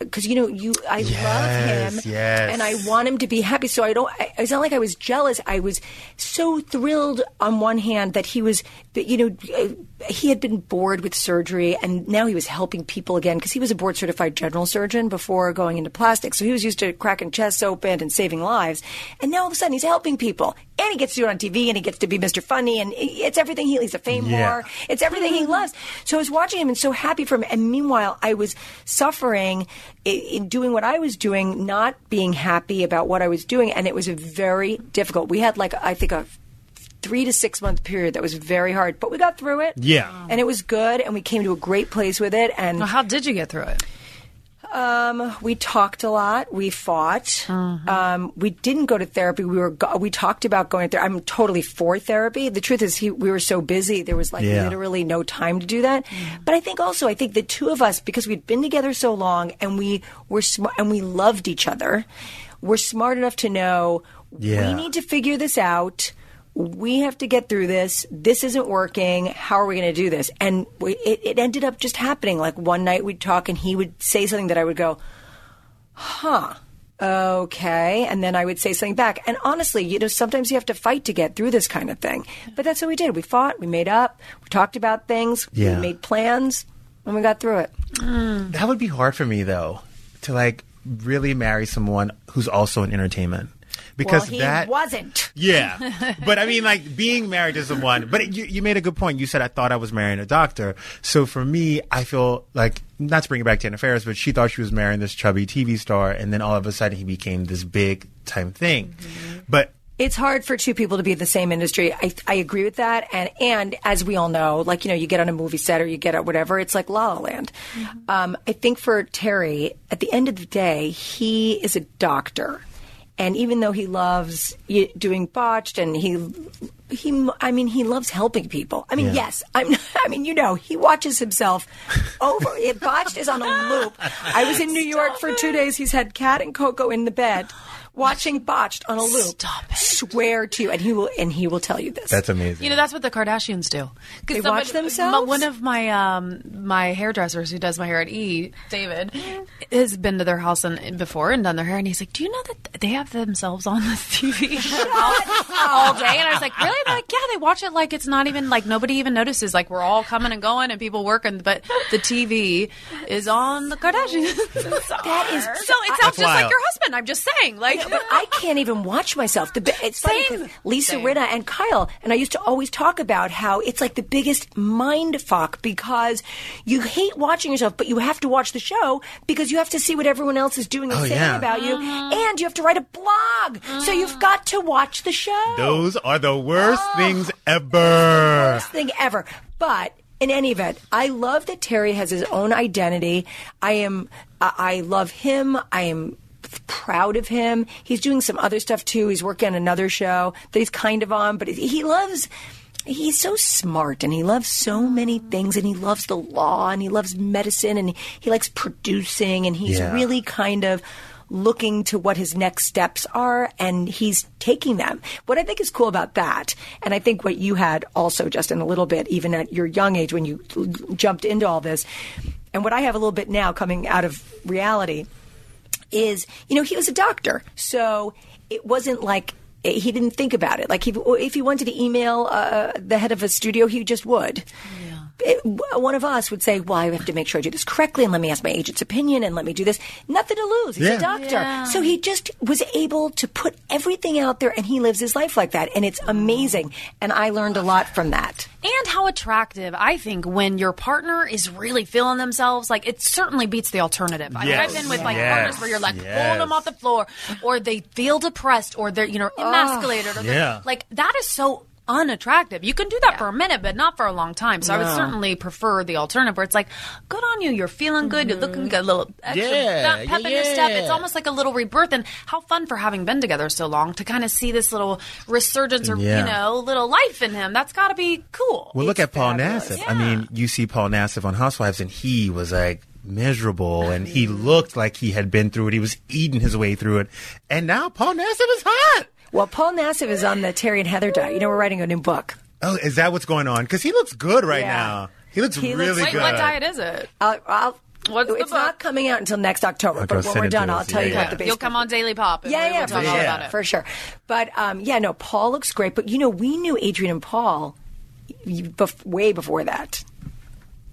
Because you know you, I Yes, love him, yes. and I want him to be happy. So I don't. I, it's not like I was jealous. I was so thrilled on one hand that he was, you know, uh, he had been bored with surgery, and now he was helping people again because he was a board certified general surgeon before going into plastic. So he was used to cracking chests open and saving lives, and now all of a sudden he's helping people, and he gets to do it on TV, and he gets to be Mr. Funny, and it's everything he. He's a fame Yeah. whore. It's everything he loves. So I was watching him and so happy for him. And meanwhile, I was suffering in, in doing what I was doing, not being happy about what I was doing. And it was a very difficult. We had like, I think a three to six month period that was very hard, but we got through it. Yeah. And it was good. And we came to a great place with it. And Well, how did you get through it? um, we talked a lot. We fought. Um, we didn't go to therapy. We were go- we talked about going there. I'm totally for therapy. The truth is, he, we were so busy. There was like Yeah. literally no time to do that. But I think also, I think the two of us, because we'd been together so long and we were smart and we loved each other, we're smart enough to know Yeah. we need to figure this out. We have to get through this. This isn't working. How are we going to do this? And we, it, it ended up just happening. Like one night we'd talk and he would say something that I would go, huh. Okay. And then I would say something back. And honestly, you know, sometimes you have to fight to get through this kind of thing. But that's what we did. We fought, we made up, we talked about things, Yeah. we made plans, and we got through it. Mm. That would be hard for me though, to like really marry someone who's also in entertainment. Because well, he that wasn't. Yeah, but I mean, like being married to someone. But you, you made a good point. You said I thought I was marrying a doctor. So for me, I feel like not to bring it back to Anna Faris, but she thought she was marrying this chubby TV star, and then all of a sudden he became this big time thing. But It's hard for two people to be in the same industry. I, I agree with that. And, and as we all know, like, you know, you get on a movie set or you get at whatever, it's like La La Land. Um, I think for Terry, at the end of the day, he is a doctor. And even though he loves doing botched and he, he, I mean, he loves helping people. I mean, Yeah. yes, I'm, I mean, you know, he watches himself over. It, botched is on a loop. I was in New York for two days. He's had Cat and Coco in the bed watching botched on a loop. Stop it. Swear to you, and he will, and he will tell you this. that's amazing. You know, that's what the Kardashians do. 'Cause They somebody- watch themselves? my- One of my um, my hairdressers who does my hair at E, David, has been to their house and, before and done their hair, and he's like, "Do you know that they have themselves on this TV all day?" And I was like, "Really?" They're like, "Yeah, they watch it like it's not even like nobody even notices. Like we're all coming and going and people working, but the TV is on the Kardashians." That is so. It sounds just wild. like your husband. I'm just saying, like. but I can't even watch myself. The, it's funny 'cause Same. Lisa Same. Rinna and Kyle, and I used to always talk about how it's like the biggest mind fuck because you hate watching yourself, but you have to watch the show because you have to see what everyone else is doing and Oh, saying yeah. about you, Uh-huh. and you have to write a blog. So you've got to watch the show. Those are the worst Oh. things ever. worst thing ever. But in any event, I love that Terry has his own identity. I am, I I love him. I am proud of him. He's doing some other stuff too. He's working on another show that he's kind of on, but he loves. He's so smart and he loves so many things and he loves the law and he loves medicine and he likes producing and he's Yeah. really kind of looking to what his next steps are and he's taking them. What I think is cool about that, and I think what you had also, Justin, a little bit, even at your young age when you jumped into all this, and what I have a little bit now coming out of reality is, you know, he was a doctor. So it wasn't like he didn't think about it. Like he, if he wanted to email uh, the head of a studio, he just would. It- one of us would say, "Well, I have to make sure I do this correctly, and let me ask my agent's opinion, and let me do this." Nothing to lose. He's Yeah. a doctor, Yeah. so he just was able to put everything out there, and he lives his life like that, and it's amazing. And I learned a lot from that. And how attractive, I think, when your partner is really feeling themselves. Like, it certainly beats the alternative. I mean, I've been with like Yes. partners where you're like Yes. pulling them off the floor, or they feel depressed, or they're, you know, emasculated. Or they're- Yeah. Like, that is so unattractive. You can do that for a minute, but not for a long time. So I would certainly prefer the alternative where it's like, good on you. You're feeling good. You're looking mm-hmm. good. A little extra Yeah, pep- yeah, in your step. It's almost like a little rebirth. And how fun for having been together so long to kind of see this little resurgence or, Yeah. you know, little life in him. That's got to be cool. Well, look at Paul fabulous. Nassif. Yeah. I mean, you see Paul Nassif on Housewives, and he was like miserable, and he looked like he had been through it. He was eating his way through it, and now Paul Nassif is hot. Well, Paul Nassif is on the Terry and Heather diet. You know, we're writing a new book. Oh, is that what's going on? Because he looks good right Yeah. now. He looks He really looks- Wait, good. what diet is it? I'll, I'll, What's it's not coming out until next October, Okay, but when we're done. I'll tell Yeah, you yeah. about the basic. You'll come on Daily Pop. And Yeah, we yeah, will for talk all sure, about it. for sure. But um, yeah, no, Paul looks great. But you know, we knew Adrienne and Paul y- way before that,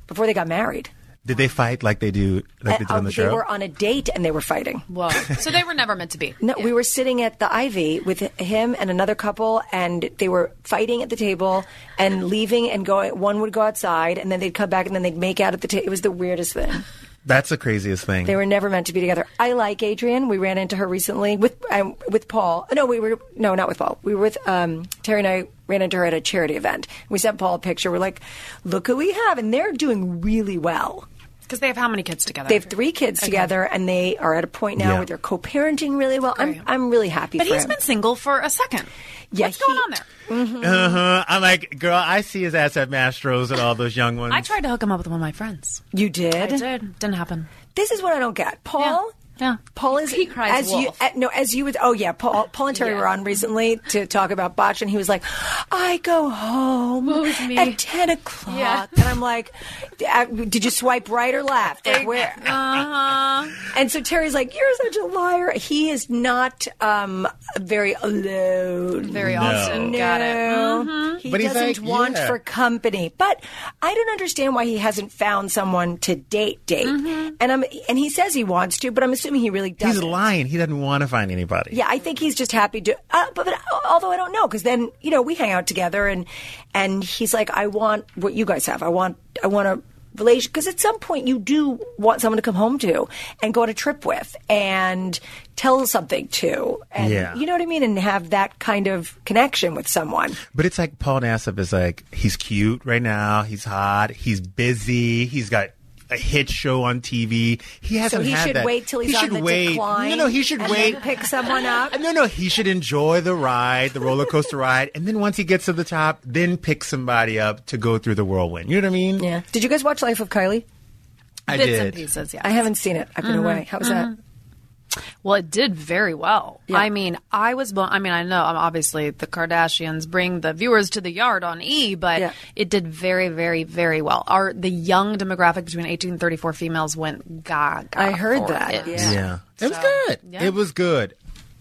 before they got married. Did they fight like they do, like they do Uh, on the show? they were on a date and they were fighting. Whoa. so they were never meant to be. No, we were sitting at the Ivy with him and another couple, and they were fighting at the table and leaving and going. One would go outside, and then they'd come back, and then they'd make out at the table. It was the weirdest thing. That's the craziest thing. They were never meant to be together. I like Adrienne. We ran into her recently with um, with Paul. No, we were no, not with Paul. We were with um, Terry and I ran into her at a charity event. We sent Paul a picture. We're like, "Look who we have," and they're doing really well. Because they have how many kids together? They have three kids together, and they are at a point now Yeah. where they're co-parenting really well. I'm I'm really happy. But for he's him. been single for a second. Yeah, What's going on there? Mm-hmm. uh-huh. I'm like, girl, I see his ass at Mastros and all those young ones. I tried to hook him up with one of my friends. You did? I did. Didn't happen. This is what I don't get. Paul Yeah. Paul is He cries as you wolf. uh, no as you would oh yeah Paul Paul and Terry Yeah. were on recently to talk about botch and he was like I go home me. at ten o'clock Yeah. and I'm like uh, did you swipe right or left like where Uh-huh. and so Terry's like you're such a liar he is not um very alone Very No. often. Got it. no, he But doesn't like, want yeah. for company. But I don't understand why he hasn't found someone to date date. And I'm and he says he wants to, but I'm assuming he really doesn't. He's lying. He doesn't want to find anybody. Yeah, I think he's just happy to. Uh, but, but although I don't know, because then you know we hang out together, and and he's like, I want what you guys have. I want I want a relation because at some point you do want someone to come home to and go on a trip with and tell something to, and Yeah. you know what I mean, and have that kind of connection with someone. But it's like Paul Nassif is like he's cute right now. He's hot. He's busy. He's got a hit show on TV. He hasn't. So he had should that. wait till he's he on should the wait. decline. No, no, he should and wait. then pick someone up. No, no, he should enjoy the ride, the roller coaster ride, and then once he gets to the top, then pick somebody up to go through the whirlwind. You know what I mean? Yeah. Did you guys watch Life of Kylie? I Bits did. and pieces, yeah. I haven't seen it. I've been mm-hmm. away. How was that? Mm-hmm. Well, it did very well. Yeah. I mean, I was blown. I mean, I know, um, obviously, the Kardashians bring the viewers to the yard on E, but Yeah. it did very, very, very well. Our the young demographic between 18 and 34 females went gaga. I heard for that, it. yeah. Yeah. It was So, good. yeah. It was good.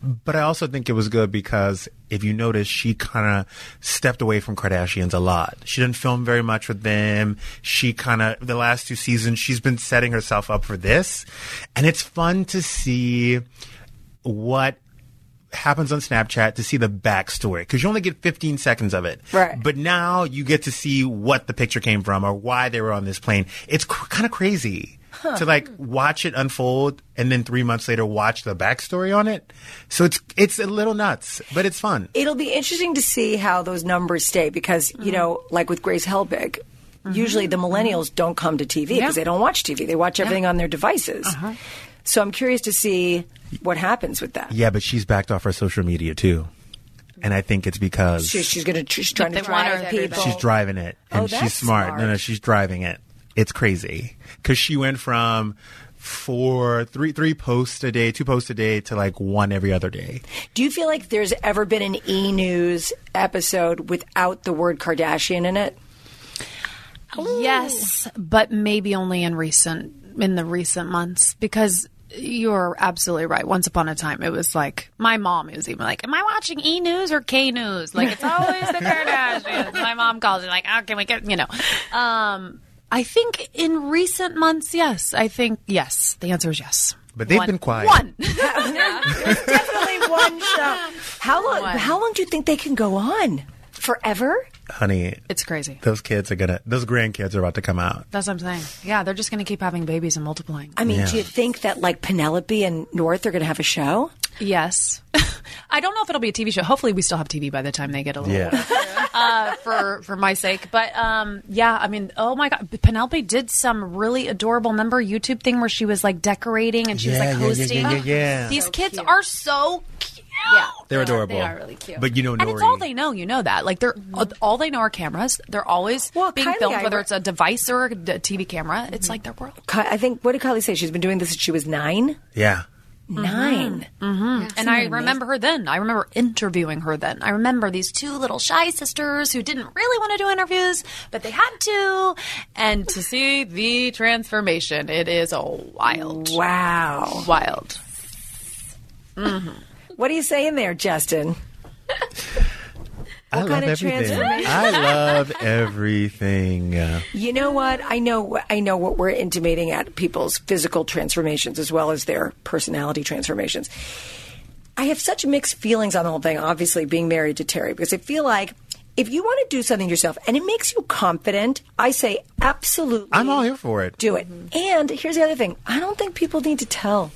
But I also think it was good because if you notice, she kind of stepped away from Kardashians a lot. She didn't film very much with them. She kind of, the last two seasons, she's been setting herself up for this. And it's fun to see what happens on Snapchat to see the backstory because you only get 15 seconds of it. Right. But now you get to see what the picture came from or why they were on this plane. It's cr- kind of crazy to like watch it unfold and then three months later watch the backstory on it. So it's it's a little nuts, but it's fun. It'll be interesting to see how those numbers stay because, you know, like with Grace Helbig, usually the millennials don't come to TV because they don't watch TV. They watch everything on their devices. So I'm curious to see what happens with that. Yeah, but she's backed off her social media too. And I think it's because She, she's going to she's trying to drive people. She's driving it, oh, and Oh, she's smart. smart. No, no, she's driving it. It's crazy because she went from four, three, three posts a day, two posts a day to like one every other day. Do you feel like there's ever been an E News episode without the word Kardashian in it? Yes, but maybe only in recent in the recent months because you're absolutely right. Once upon a time, it was like my mom was even like, "Am I watching E News or K News?" Like it's always the Kardashians. my mom calls me like, "Oh, can we get you know?" Um, I think in recent months, yes. I think yes. The answer is yes. But they've One- been quiet. One. There's Definitely one show. How long? One. How long do you think they can go on? Forever? Honey, it's crazy. those kids are gonna, those grandkids are about to come out. That's what I'm saying. Yeah, they're just going to keep having babies and multiplying. I mean, Yeah. do you think that like Penelope and North are going to have a show? Yes. I don't know if it'll be a TV show. Hopefully, we still have TV by the time they get a little Yeah. uh, for for my sake. But um, yeah, I mean, oh my god, Penelope did some really adorable number YouTube thing where she was like decorating and she Yeah, was like hosting. yeah, yeah, yeah. These kids are so cute. Yeah, They're adorable. They are really cute. But you know, And Nori, it's all they know. You know that. Like they're all they know are cameras. They're always Well, being Kylie, filmed, whether re- it's a device or a TV camera. It's like their world. I think what did Kylie say? She's been doing this since she was nine. yeah. 9 mm-hmm. Mm-hmm. And I remember her then. I remember interviewing her then. I remember these two little shy sisters who didn't really want to do interviews, but they had to. And to see the transformation, it is a wild, Wow. wild. What are you saying there, Justin? I love of everything. transformation? I love everything. You know what? I know. I know what we're intimating at people's physical transformations as well as their personality transformations. I have such mixed feelings on the whole thing. Obviously, being married to Terry, because I feel like if you want to do something yourself and it makes you confident, I say absolutely. I'm all here for it. Do it. And here's the other thing: I don't think people need to tell.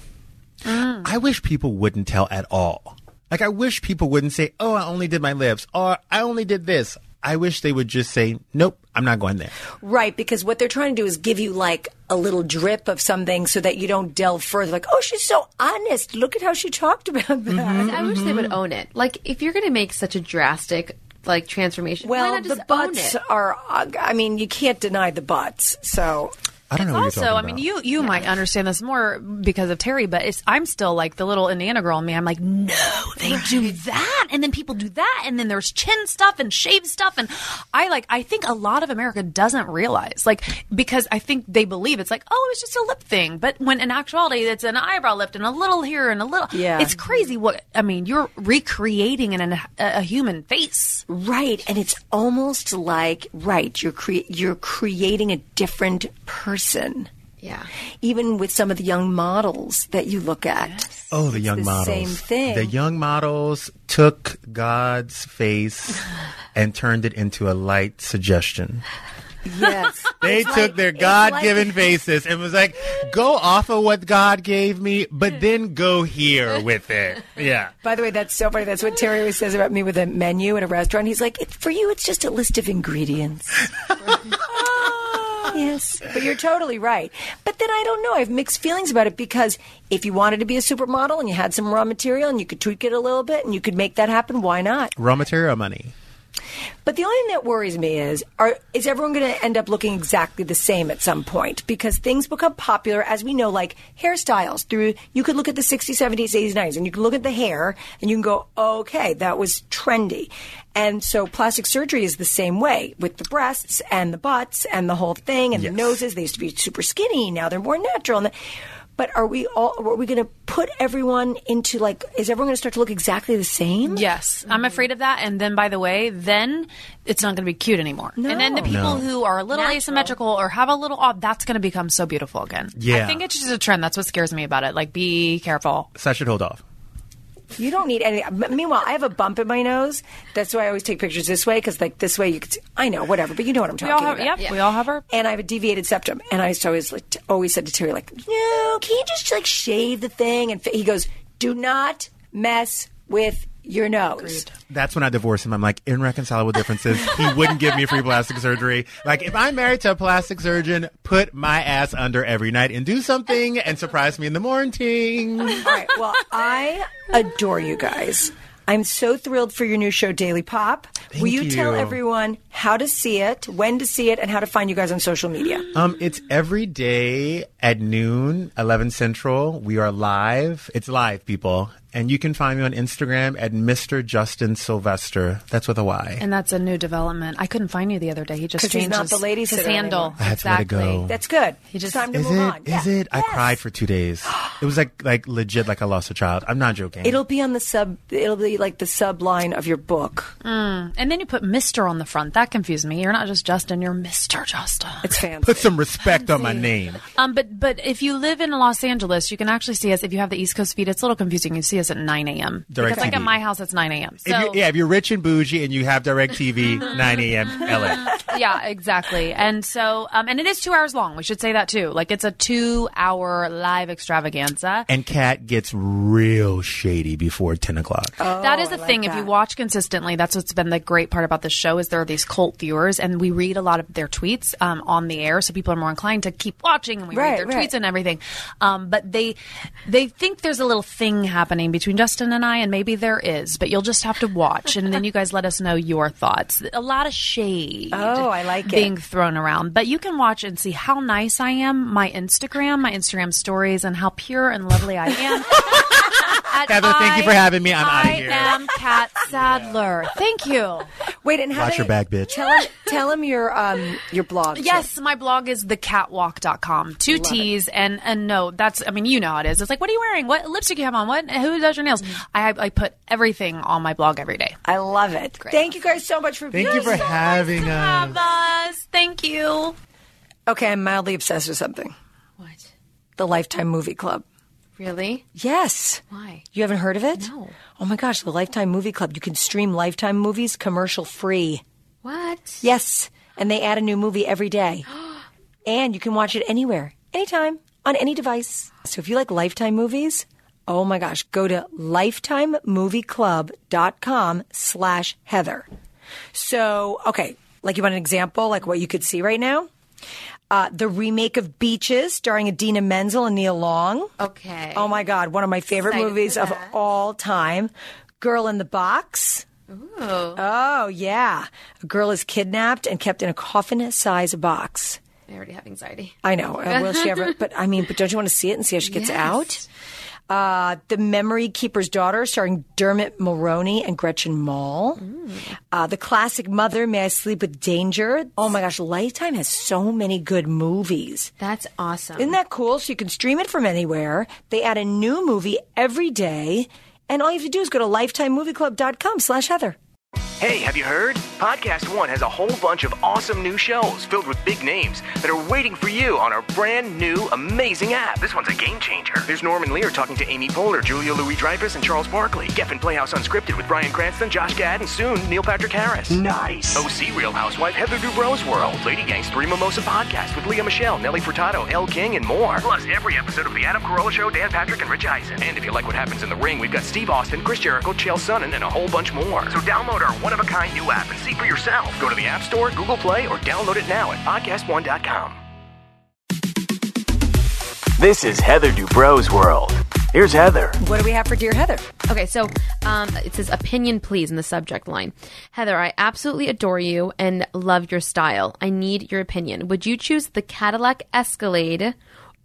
Mm. I wish people wouldn't tell at all. Like I wish people wouldn't say, "Oh, I only did my lips," or "I only did this." I wish they would just say, "Nope, I'm not going there." Right, because what they're trying to do is give you like a little drip of something so that you don't delve further. Like, oh, she's so honest. Look at how she talked about that. Mm-hmm. I wish they would own it. Like, if you're going to make such a drastic like transformation, why Well, not just the own butts it? are. uh, I mean, you can't deny the butts. So I don't know what also, I mean, you you might understand this more because of Terry, but it's, I'm still like the little Indiana girl in me. I'm like, no, they do that, and then people do that, and then there's chin stuff and shave stuff, and I like. I think a lot of America doesn't realize, like, because I think they believe it's like, oh, it's just a lip thing, but when in actuality, it's an eyebrow lift and a little here and a little. Yeah. it's crazy. What I mean, you're recreating an, a, a human face. Right, and it's almost like right. You're cre- you're creating a different person. Yeah. Even with some of the young models that you look at. Oh, the young the models. same thing. The young models took God's face and turned it into a light suggestion. Yes. They It's took like- their God-given like- faces and was like, "Go off of what God gave me, but then go here with it." Yeah. By the way, that's so funny. That's what Terry always says about me with a menu at a restaurant. He's like, for you, it's just a list of ingredients. Yes, but you're totally right. But then I don't know. I have mixed feelings about it because if you wanted to be a supermodel and you had some raw material and you could tweak it a little bit and you could make that happen, why not? Raw material money. But the only thing that worries me is are is everyone going to end up looking exactly the same at some point? Because things become popular as we know like hairstyles. Through you could look at the 60s 70s 80s 90s and you can look at the hair and you can go okay that was trendy. And so plastic surgery is the same way with the breasts and the butts and the whole thing and Yes. the noses. They used to be super skinny. Now they're more natural. And the, but are we all are we going to put everyone into like is everyone going to start to look exactly the same Yes, I'm afraid of that. And then, by the way, then it's not going to be cute anymore. And then the people No. who are a little Natural. asymmetrical or have a little odd, that's going to become so beautiful again. Yeah. I think it's just a trend. That's what scares me about it. Like, be careful. So I should hold off. You don't need any. Meanwhile, I have a bump in my nose. That's why I always take pictures this way because, like, this way you could. See, I know, whatever, but you know what I'm We talking all have, about. yeah, we all have our. And I have a deviated septum, and I used to always like, always said to Terry, like, no, can you just like shave the thing? And fi-? he goes, do not mess with your nose. That's when I divorced him. I'm like, irreconcilable differences. he wouldn't give me free plastic surgery. Like, if I'm married to a plastic surgeon, put my ass under every night and do something and surprise me in the morning. All right. Well, I adore you guys. I'm so thrilled for your new show, Daily Pop. Will Thank you, tell everyone how to see it, when to see it, and how to find you guys on social media? Um, it's every day at noon, 11 Central. We are live. It's live, people. And you can find me on Instagram at Mr. Justin Sylvester. That's with a Y. And that's a new development. I couldn't find you the other day. He just 'Cause he's changed not his, the lady his handle. anymore. I had to let it go. That's good. He just- it's time to Is move it? on. Is Yeah. it? I cried for two days. It was like like legit, like I lost a child. I'm not joking. It'll be on the sub. It'll be like the sub line of your book. And then you put Mister on the front. That confused me. You're not just Justin. You're Mister Justin. It's fancy. Put some respect on my name. Um, but but if you live in Los Angeles, you can actually see us. If you have the East Coast feed, it's a little confusing. You see us at 9 a.m. Direct because like at my house, it's 9 a.m. So If yeah, if you're rich and bougie and you have DirecTV, 9 a.m. LA. yeah, exactly. And so, um, and it is two hours long. We should say that too. Like it's a two-hour live extravaganza. And Catt gets real shady before 10 o'clock. that is the like thing. If you watch consistently, that's what's been the great part about the show is there are these cult viewers, and we read a lot of their tweets um, on the air, so people are more inclined to keep watching, and we Right, read their right. tweets and everything. Um, but they they think there's a little thing happening between Justin and I, and maybe there is, but you'll just have to watch, and then you guys let us know your thoughts. A lot of shade. Oh, I like it. being thrown around, but you can watch and see how nice I am. My Instagram, my Instagram stories, and how pure and lovely I am. At Heather, thank you for having me. I'm out of here. I am Catt Sadler. Thank you. Wait, and how Watch do your they- back, bitch. Tell him, tell him your um your blog. too. Yes, my blog is thecattwalk.com. Two T's and and no, that's I mean, you know how it is. It's like, what are you wearing? What lipstick you have on? What who does your nails? Mm-hmm. I I put everything on my blog every day. I love it. Thank you guys so much for Thank being you for so- having Have us. us. Thank you. Okay, I'm mildly obsessed with something. What? The Lifetime Movie Club. Really? Yes. Why? You haven't heard of it? No. Oh my gosh, the Lifetime Movie Club. You can stream Lifetime movies commercial free. What? Yes. And they add a new movie every day. and you can watch it anywhere, anytime, on any device. So if you like Lifetime movies, oh my gosh, go to lifetimemovieclub.com slash Heather. So, okay, like you want an example, like what you could see right now? Uh, the remake of Beaches, starring Idina Menzel and Nia Long. Okay. Oh my God, one of my favorite Excited movies of all time. Girl in the Box. Ooh. Oh, yeah. A girl is kidnapped and kept in a coffin size box. I already have anxiety. I know. Uh, will she ever? But I mean, but don't you want to see it and see how she gets Yes. out? Uh, the Memory Keeper's Daughter, starring Dermot Mulroney and Gretchen Mol. Uh, the classic Mother, May I Sleep with Danger? Oh my gosh, Lifetime has so many good movies. That's awesome. Isn't that cool? So you can stream it from anywhere. They add a new movie every day. And all you have to do is go to lifetimemovieclub.com slash Heather. Hey, have you heard? Podcast One has a whole bunch of awesome new shows filled with big names that are waiting for you on our brand new, amazing app. This one's a game changer. There's Norman Lear talking to Amy Poehler, Julia Louis Dreyfus, and Charles Barkley. Geffen Playhouse Unscripted with Bryan Cranston, Josh Gad, and soon Neil Patrick Harris. Nice. OC Real Housewife Heather Dubrow's World. Lady Gang's Three Mimosa Podcast with Lea Michele, Nelly Furtado, Elle King, and more. Plus, every episode of The Adam Carolla Show, Dan Patrick, and Rich Eisen. And if you like what happens in the ring, we've got Steve Austin, Chris Jericho, Chael Sonnen, and a whole bunch more. So download our one-of-a-kind new app and see for yourself. Go to the App Store, Google Play, or download it now at podcastone.com. This is Heather Dubrow's World. Here's Heather. What do we have for Dear Heather? Okay, so um, it says opinion, please, in the subject line. Heather, I absolutely adore you and love your style. I need your opinion. Would you choose the Cadillac Escalade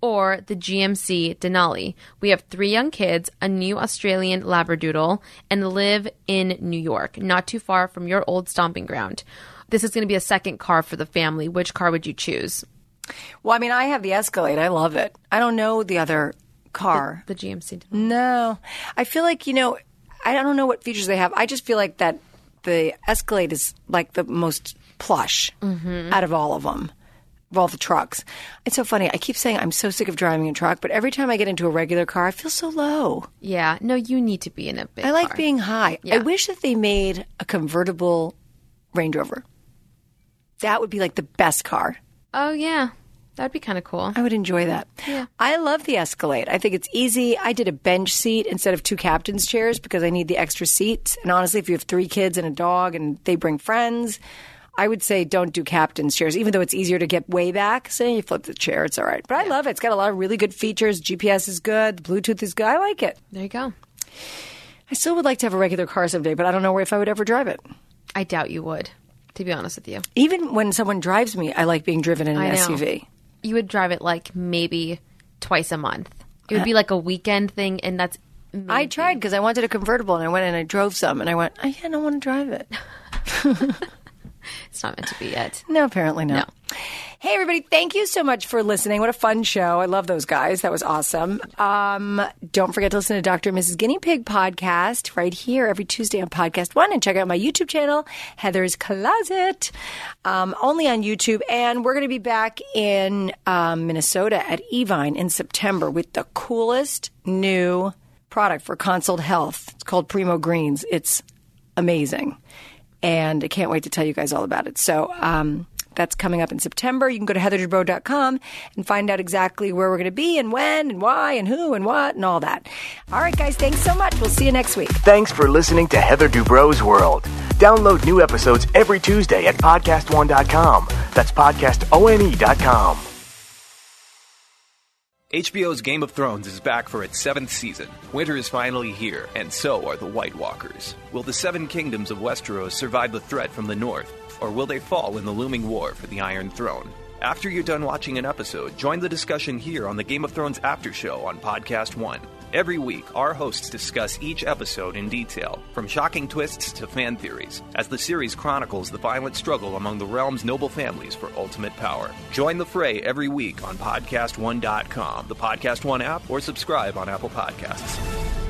or the GMC Denali? We have three young kids, a new Australian Labradoodle, and live in New York, not too far from your old stomping ground. This is going to be a second car for the family. Which car would you choose? Well, I mean, I have the Escalade. I love it. I don't know the other car. The GMC Denali. No, I feel like you know, I don't know what features they have. I just feel like that the Escalade is like the most plush mm-hmm. out of all of them, all the trucks. It's so funny. I keep saying I'm so sick of driving a truck, but every time I get into a regular car, I feel so low. Yeah, no, you need to be in a big I like car. being high. I wish that they made a convertible Range Rover. That would be like the best car. Oh, yeah. That'd be kind of cool. I would enjoy that. Yeah. I love the Escalade. I think it's easy. I did a bench seat instead of two captain's chairs because I need the extra seats. And honestly, if you have three kids and a dog and they bring friends, I would say don't do captain's chairs, even though it's easier to get way back. So you flip the chair, it's all right. But I love it. It's got a lot of really good features. GPS is good. Bluetooth is good. I like it. There you go. I still would like to have a regular car someday, but I don't know if I would ever drive it. I doubt you would, to be honest with you. Even when someone drives me, I like being driven in an SUV. You would drive it like maybe twice a month. It would uh, be like a weekend thing, and that's. I tried because I wanted a convertible and I went and I drove some and I went, oh, I don't want to drive it. It's not meant to be yet. No, apparently not. Hey, everybody, thank you so much for listening. What a fun show. I love those guys. That was awesome. Um, don't forget to listen to Dr. and Mrs. Guinea Pig podcast right here every Tuesday on Podcast One and check out my YouTube channel, Heather's Closet, um, only on YouTube. And we're going to be back in um, Minnesota at Evine in September with the coolest new product for consult health. It's called Primo Greens. It's amazing and I can't wait to tell you guys all about it. So um, that's coming up in September. You can go to heatherdubrow.com and find out exactly where we're going to be and when and why and who and what and all that. All right, guys, thanks so much. We'll see you next week. Thanks for listening to Heather Dubrow's World. Download new episodes every Tuesday at podcastone.com. That's podcastone.com. HBO's Game of Thrones is back for its seventh season. Winter is finally here, and so are the White Walkers. Will the Seven Kingdoms of Westeros survive the threat from the north, or will they fall in the looming war for the Iron Throne? After you're done watching an episode, join the discussion here on the Game of Thrones After Show on Podcast One. Every week, our hosts discuss each episode in detail, from shocking twists to fan theories, as the series chronicles the violent struggle among the realm's noble families for ultimate power. Join the fray every week on PodcastOne.com, the Podcast One app, or subscribe on Apple Podcasts.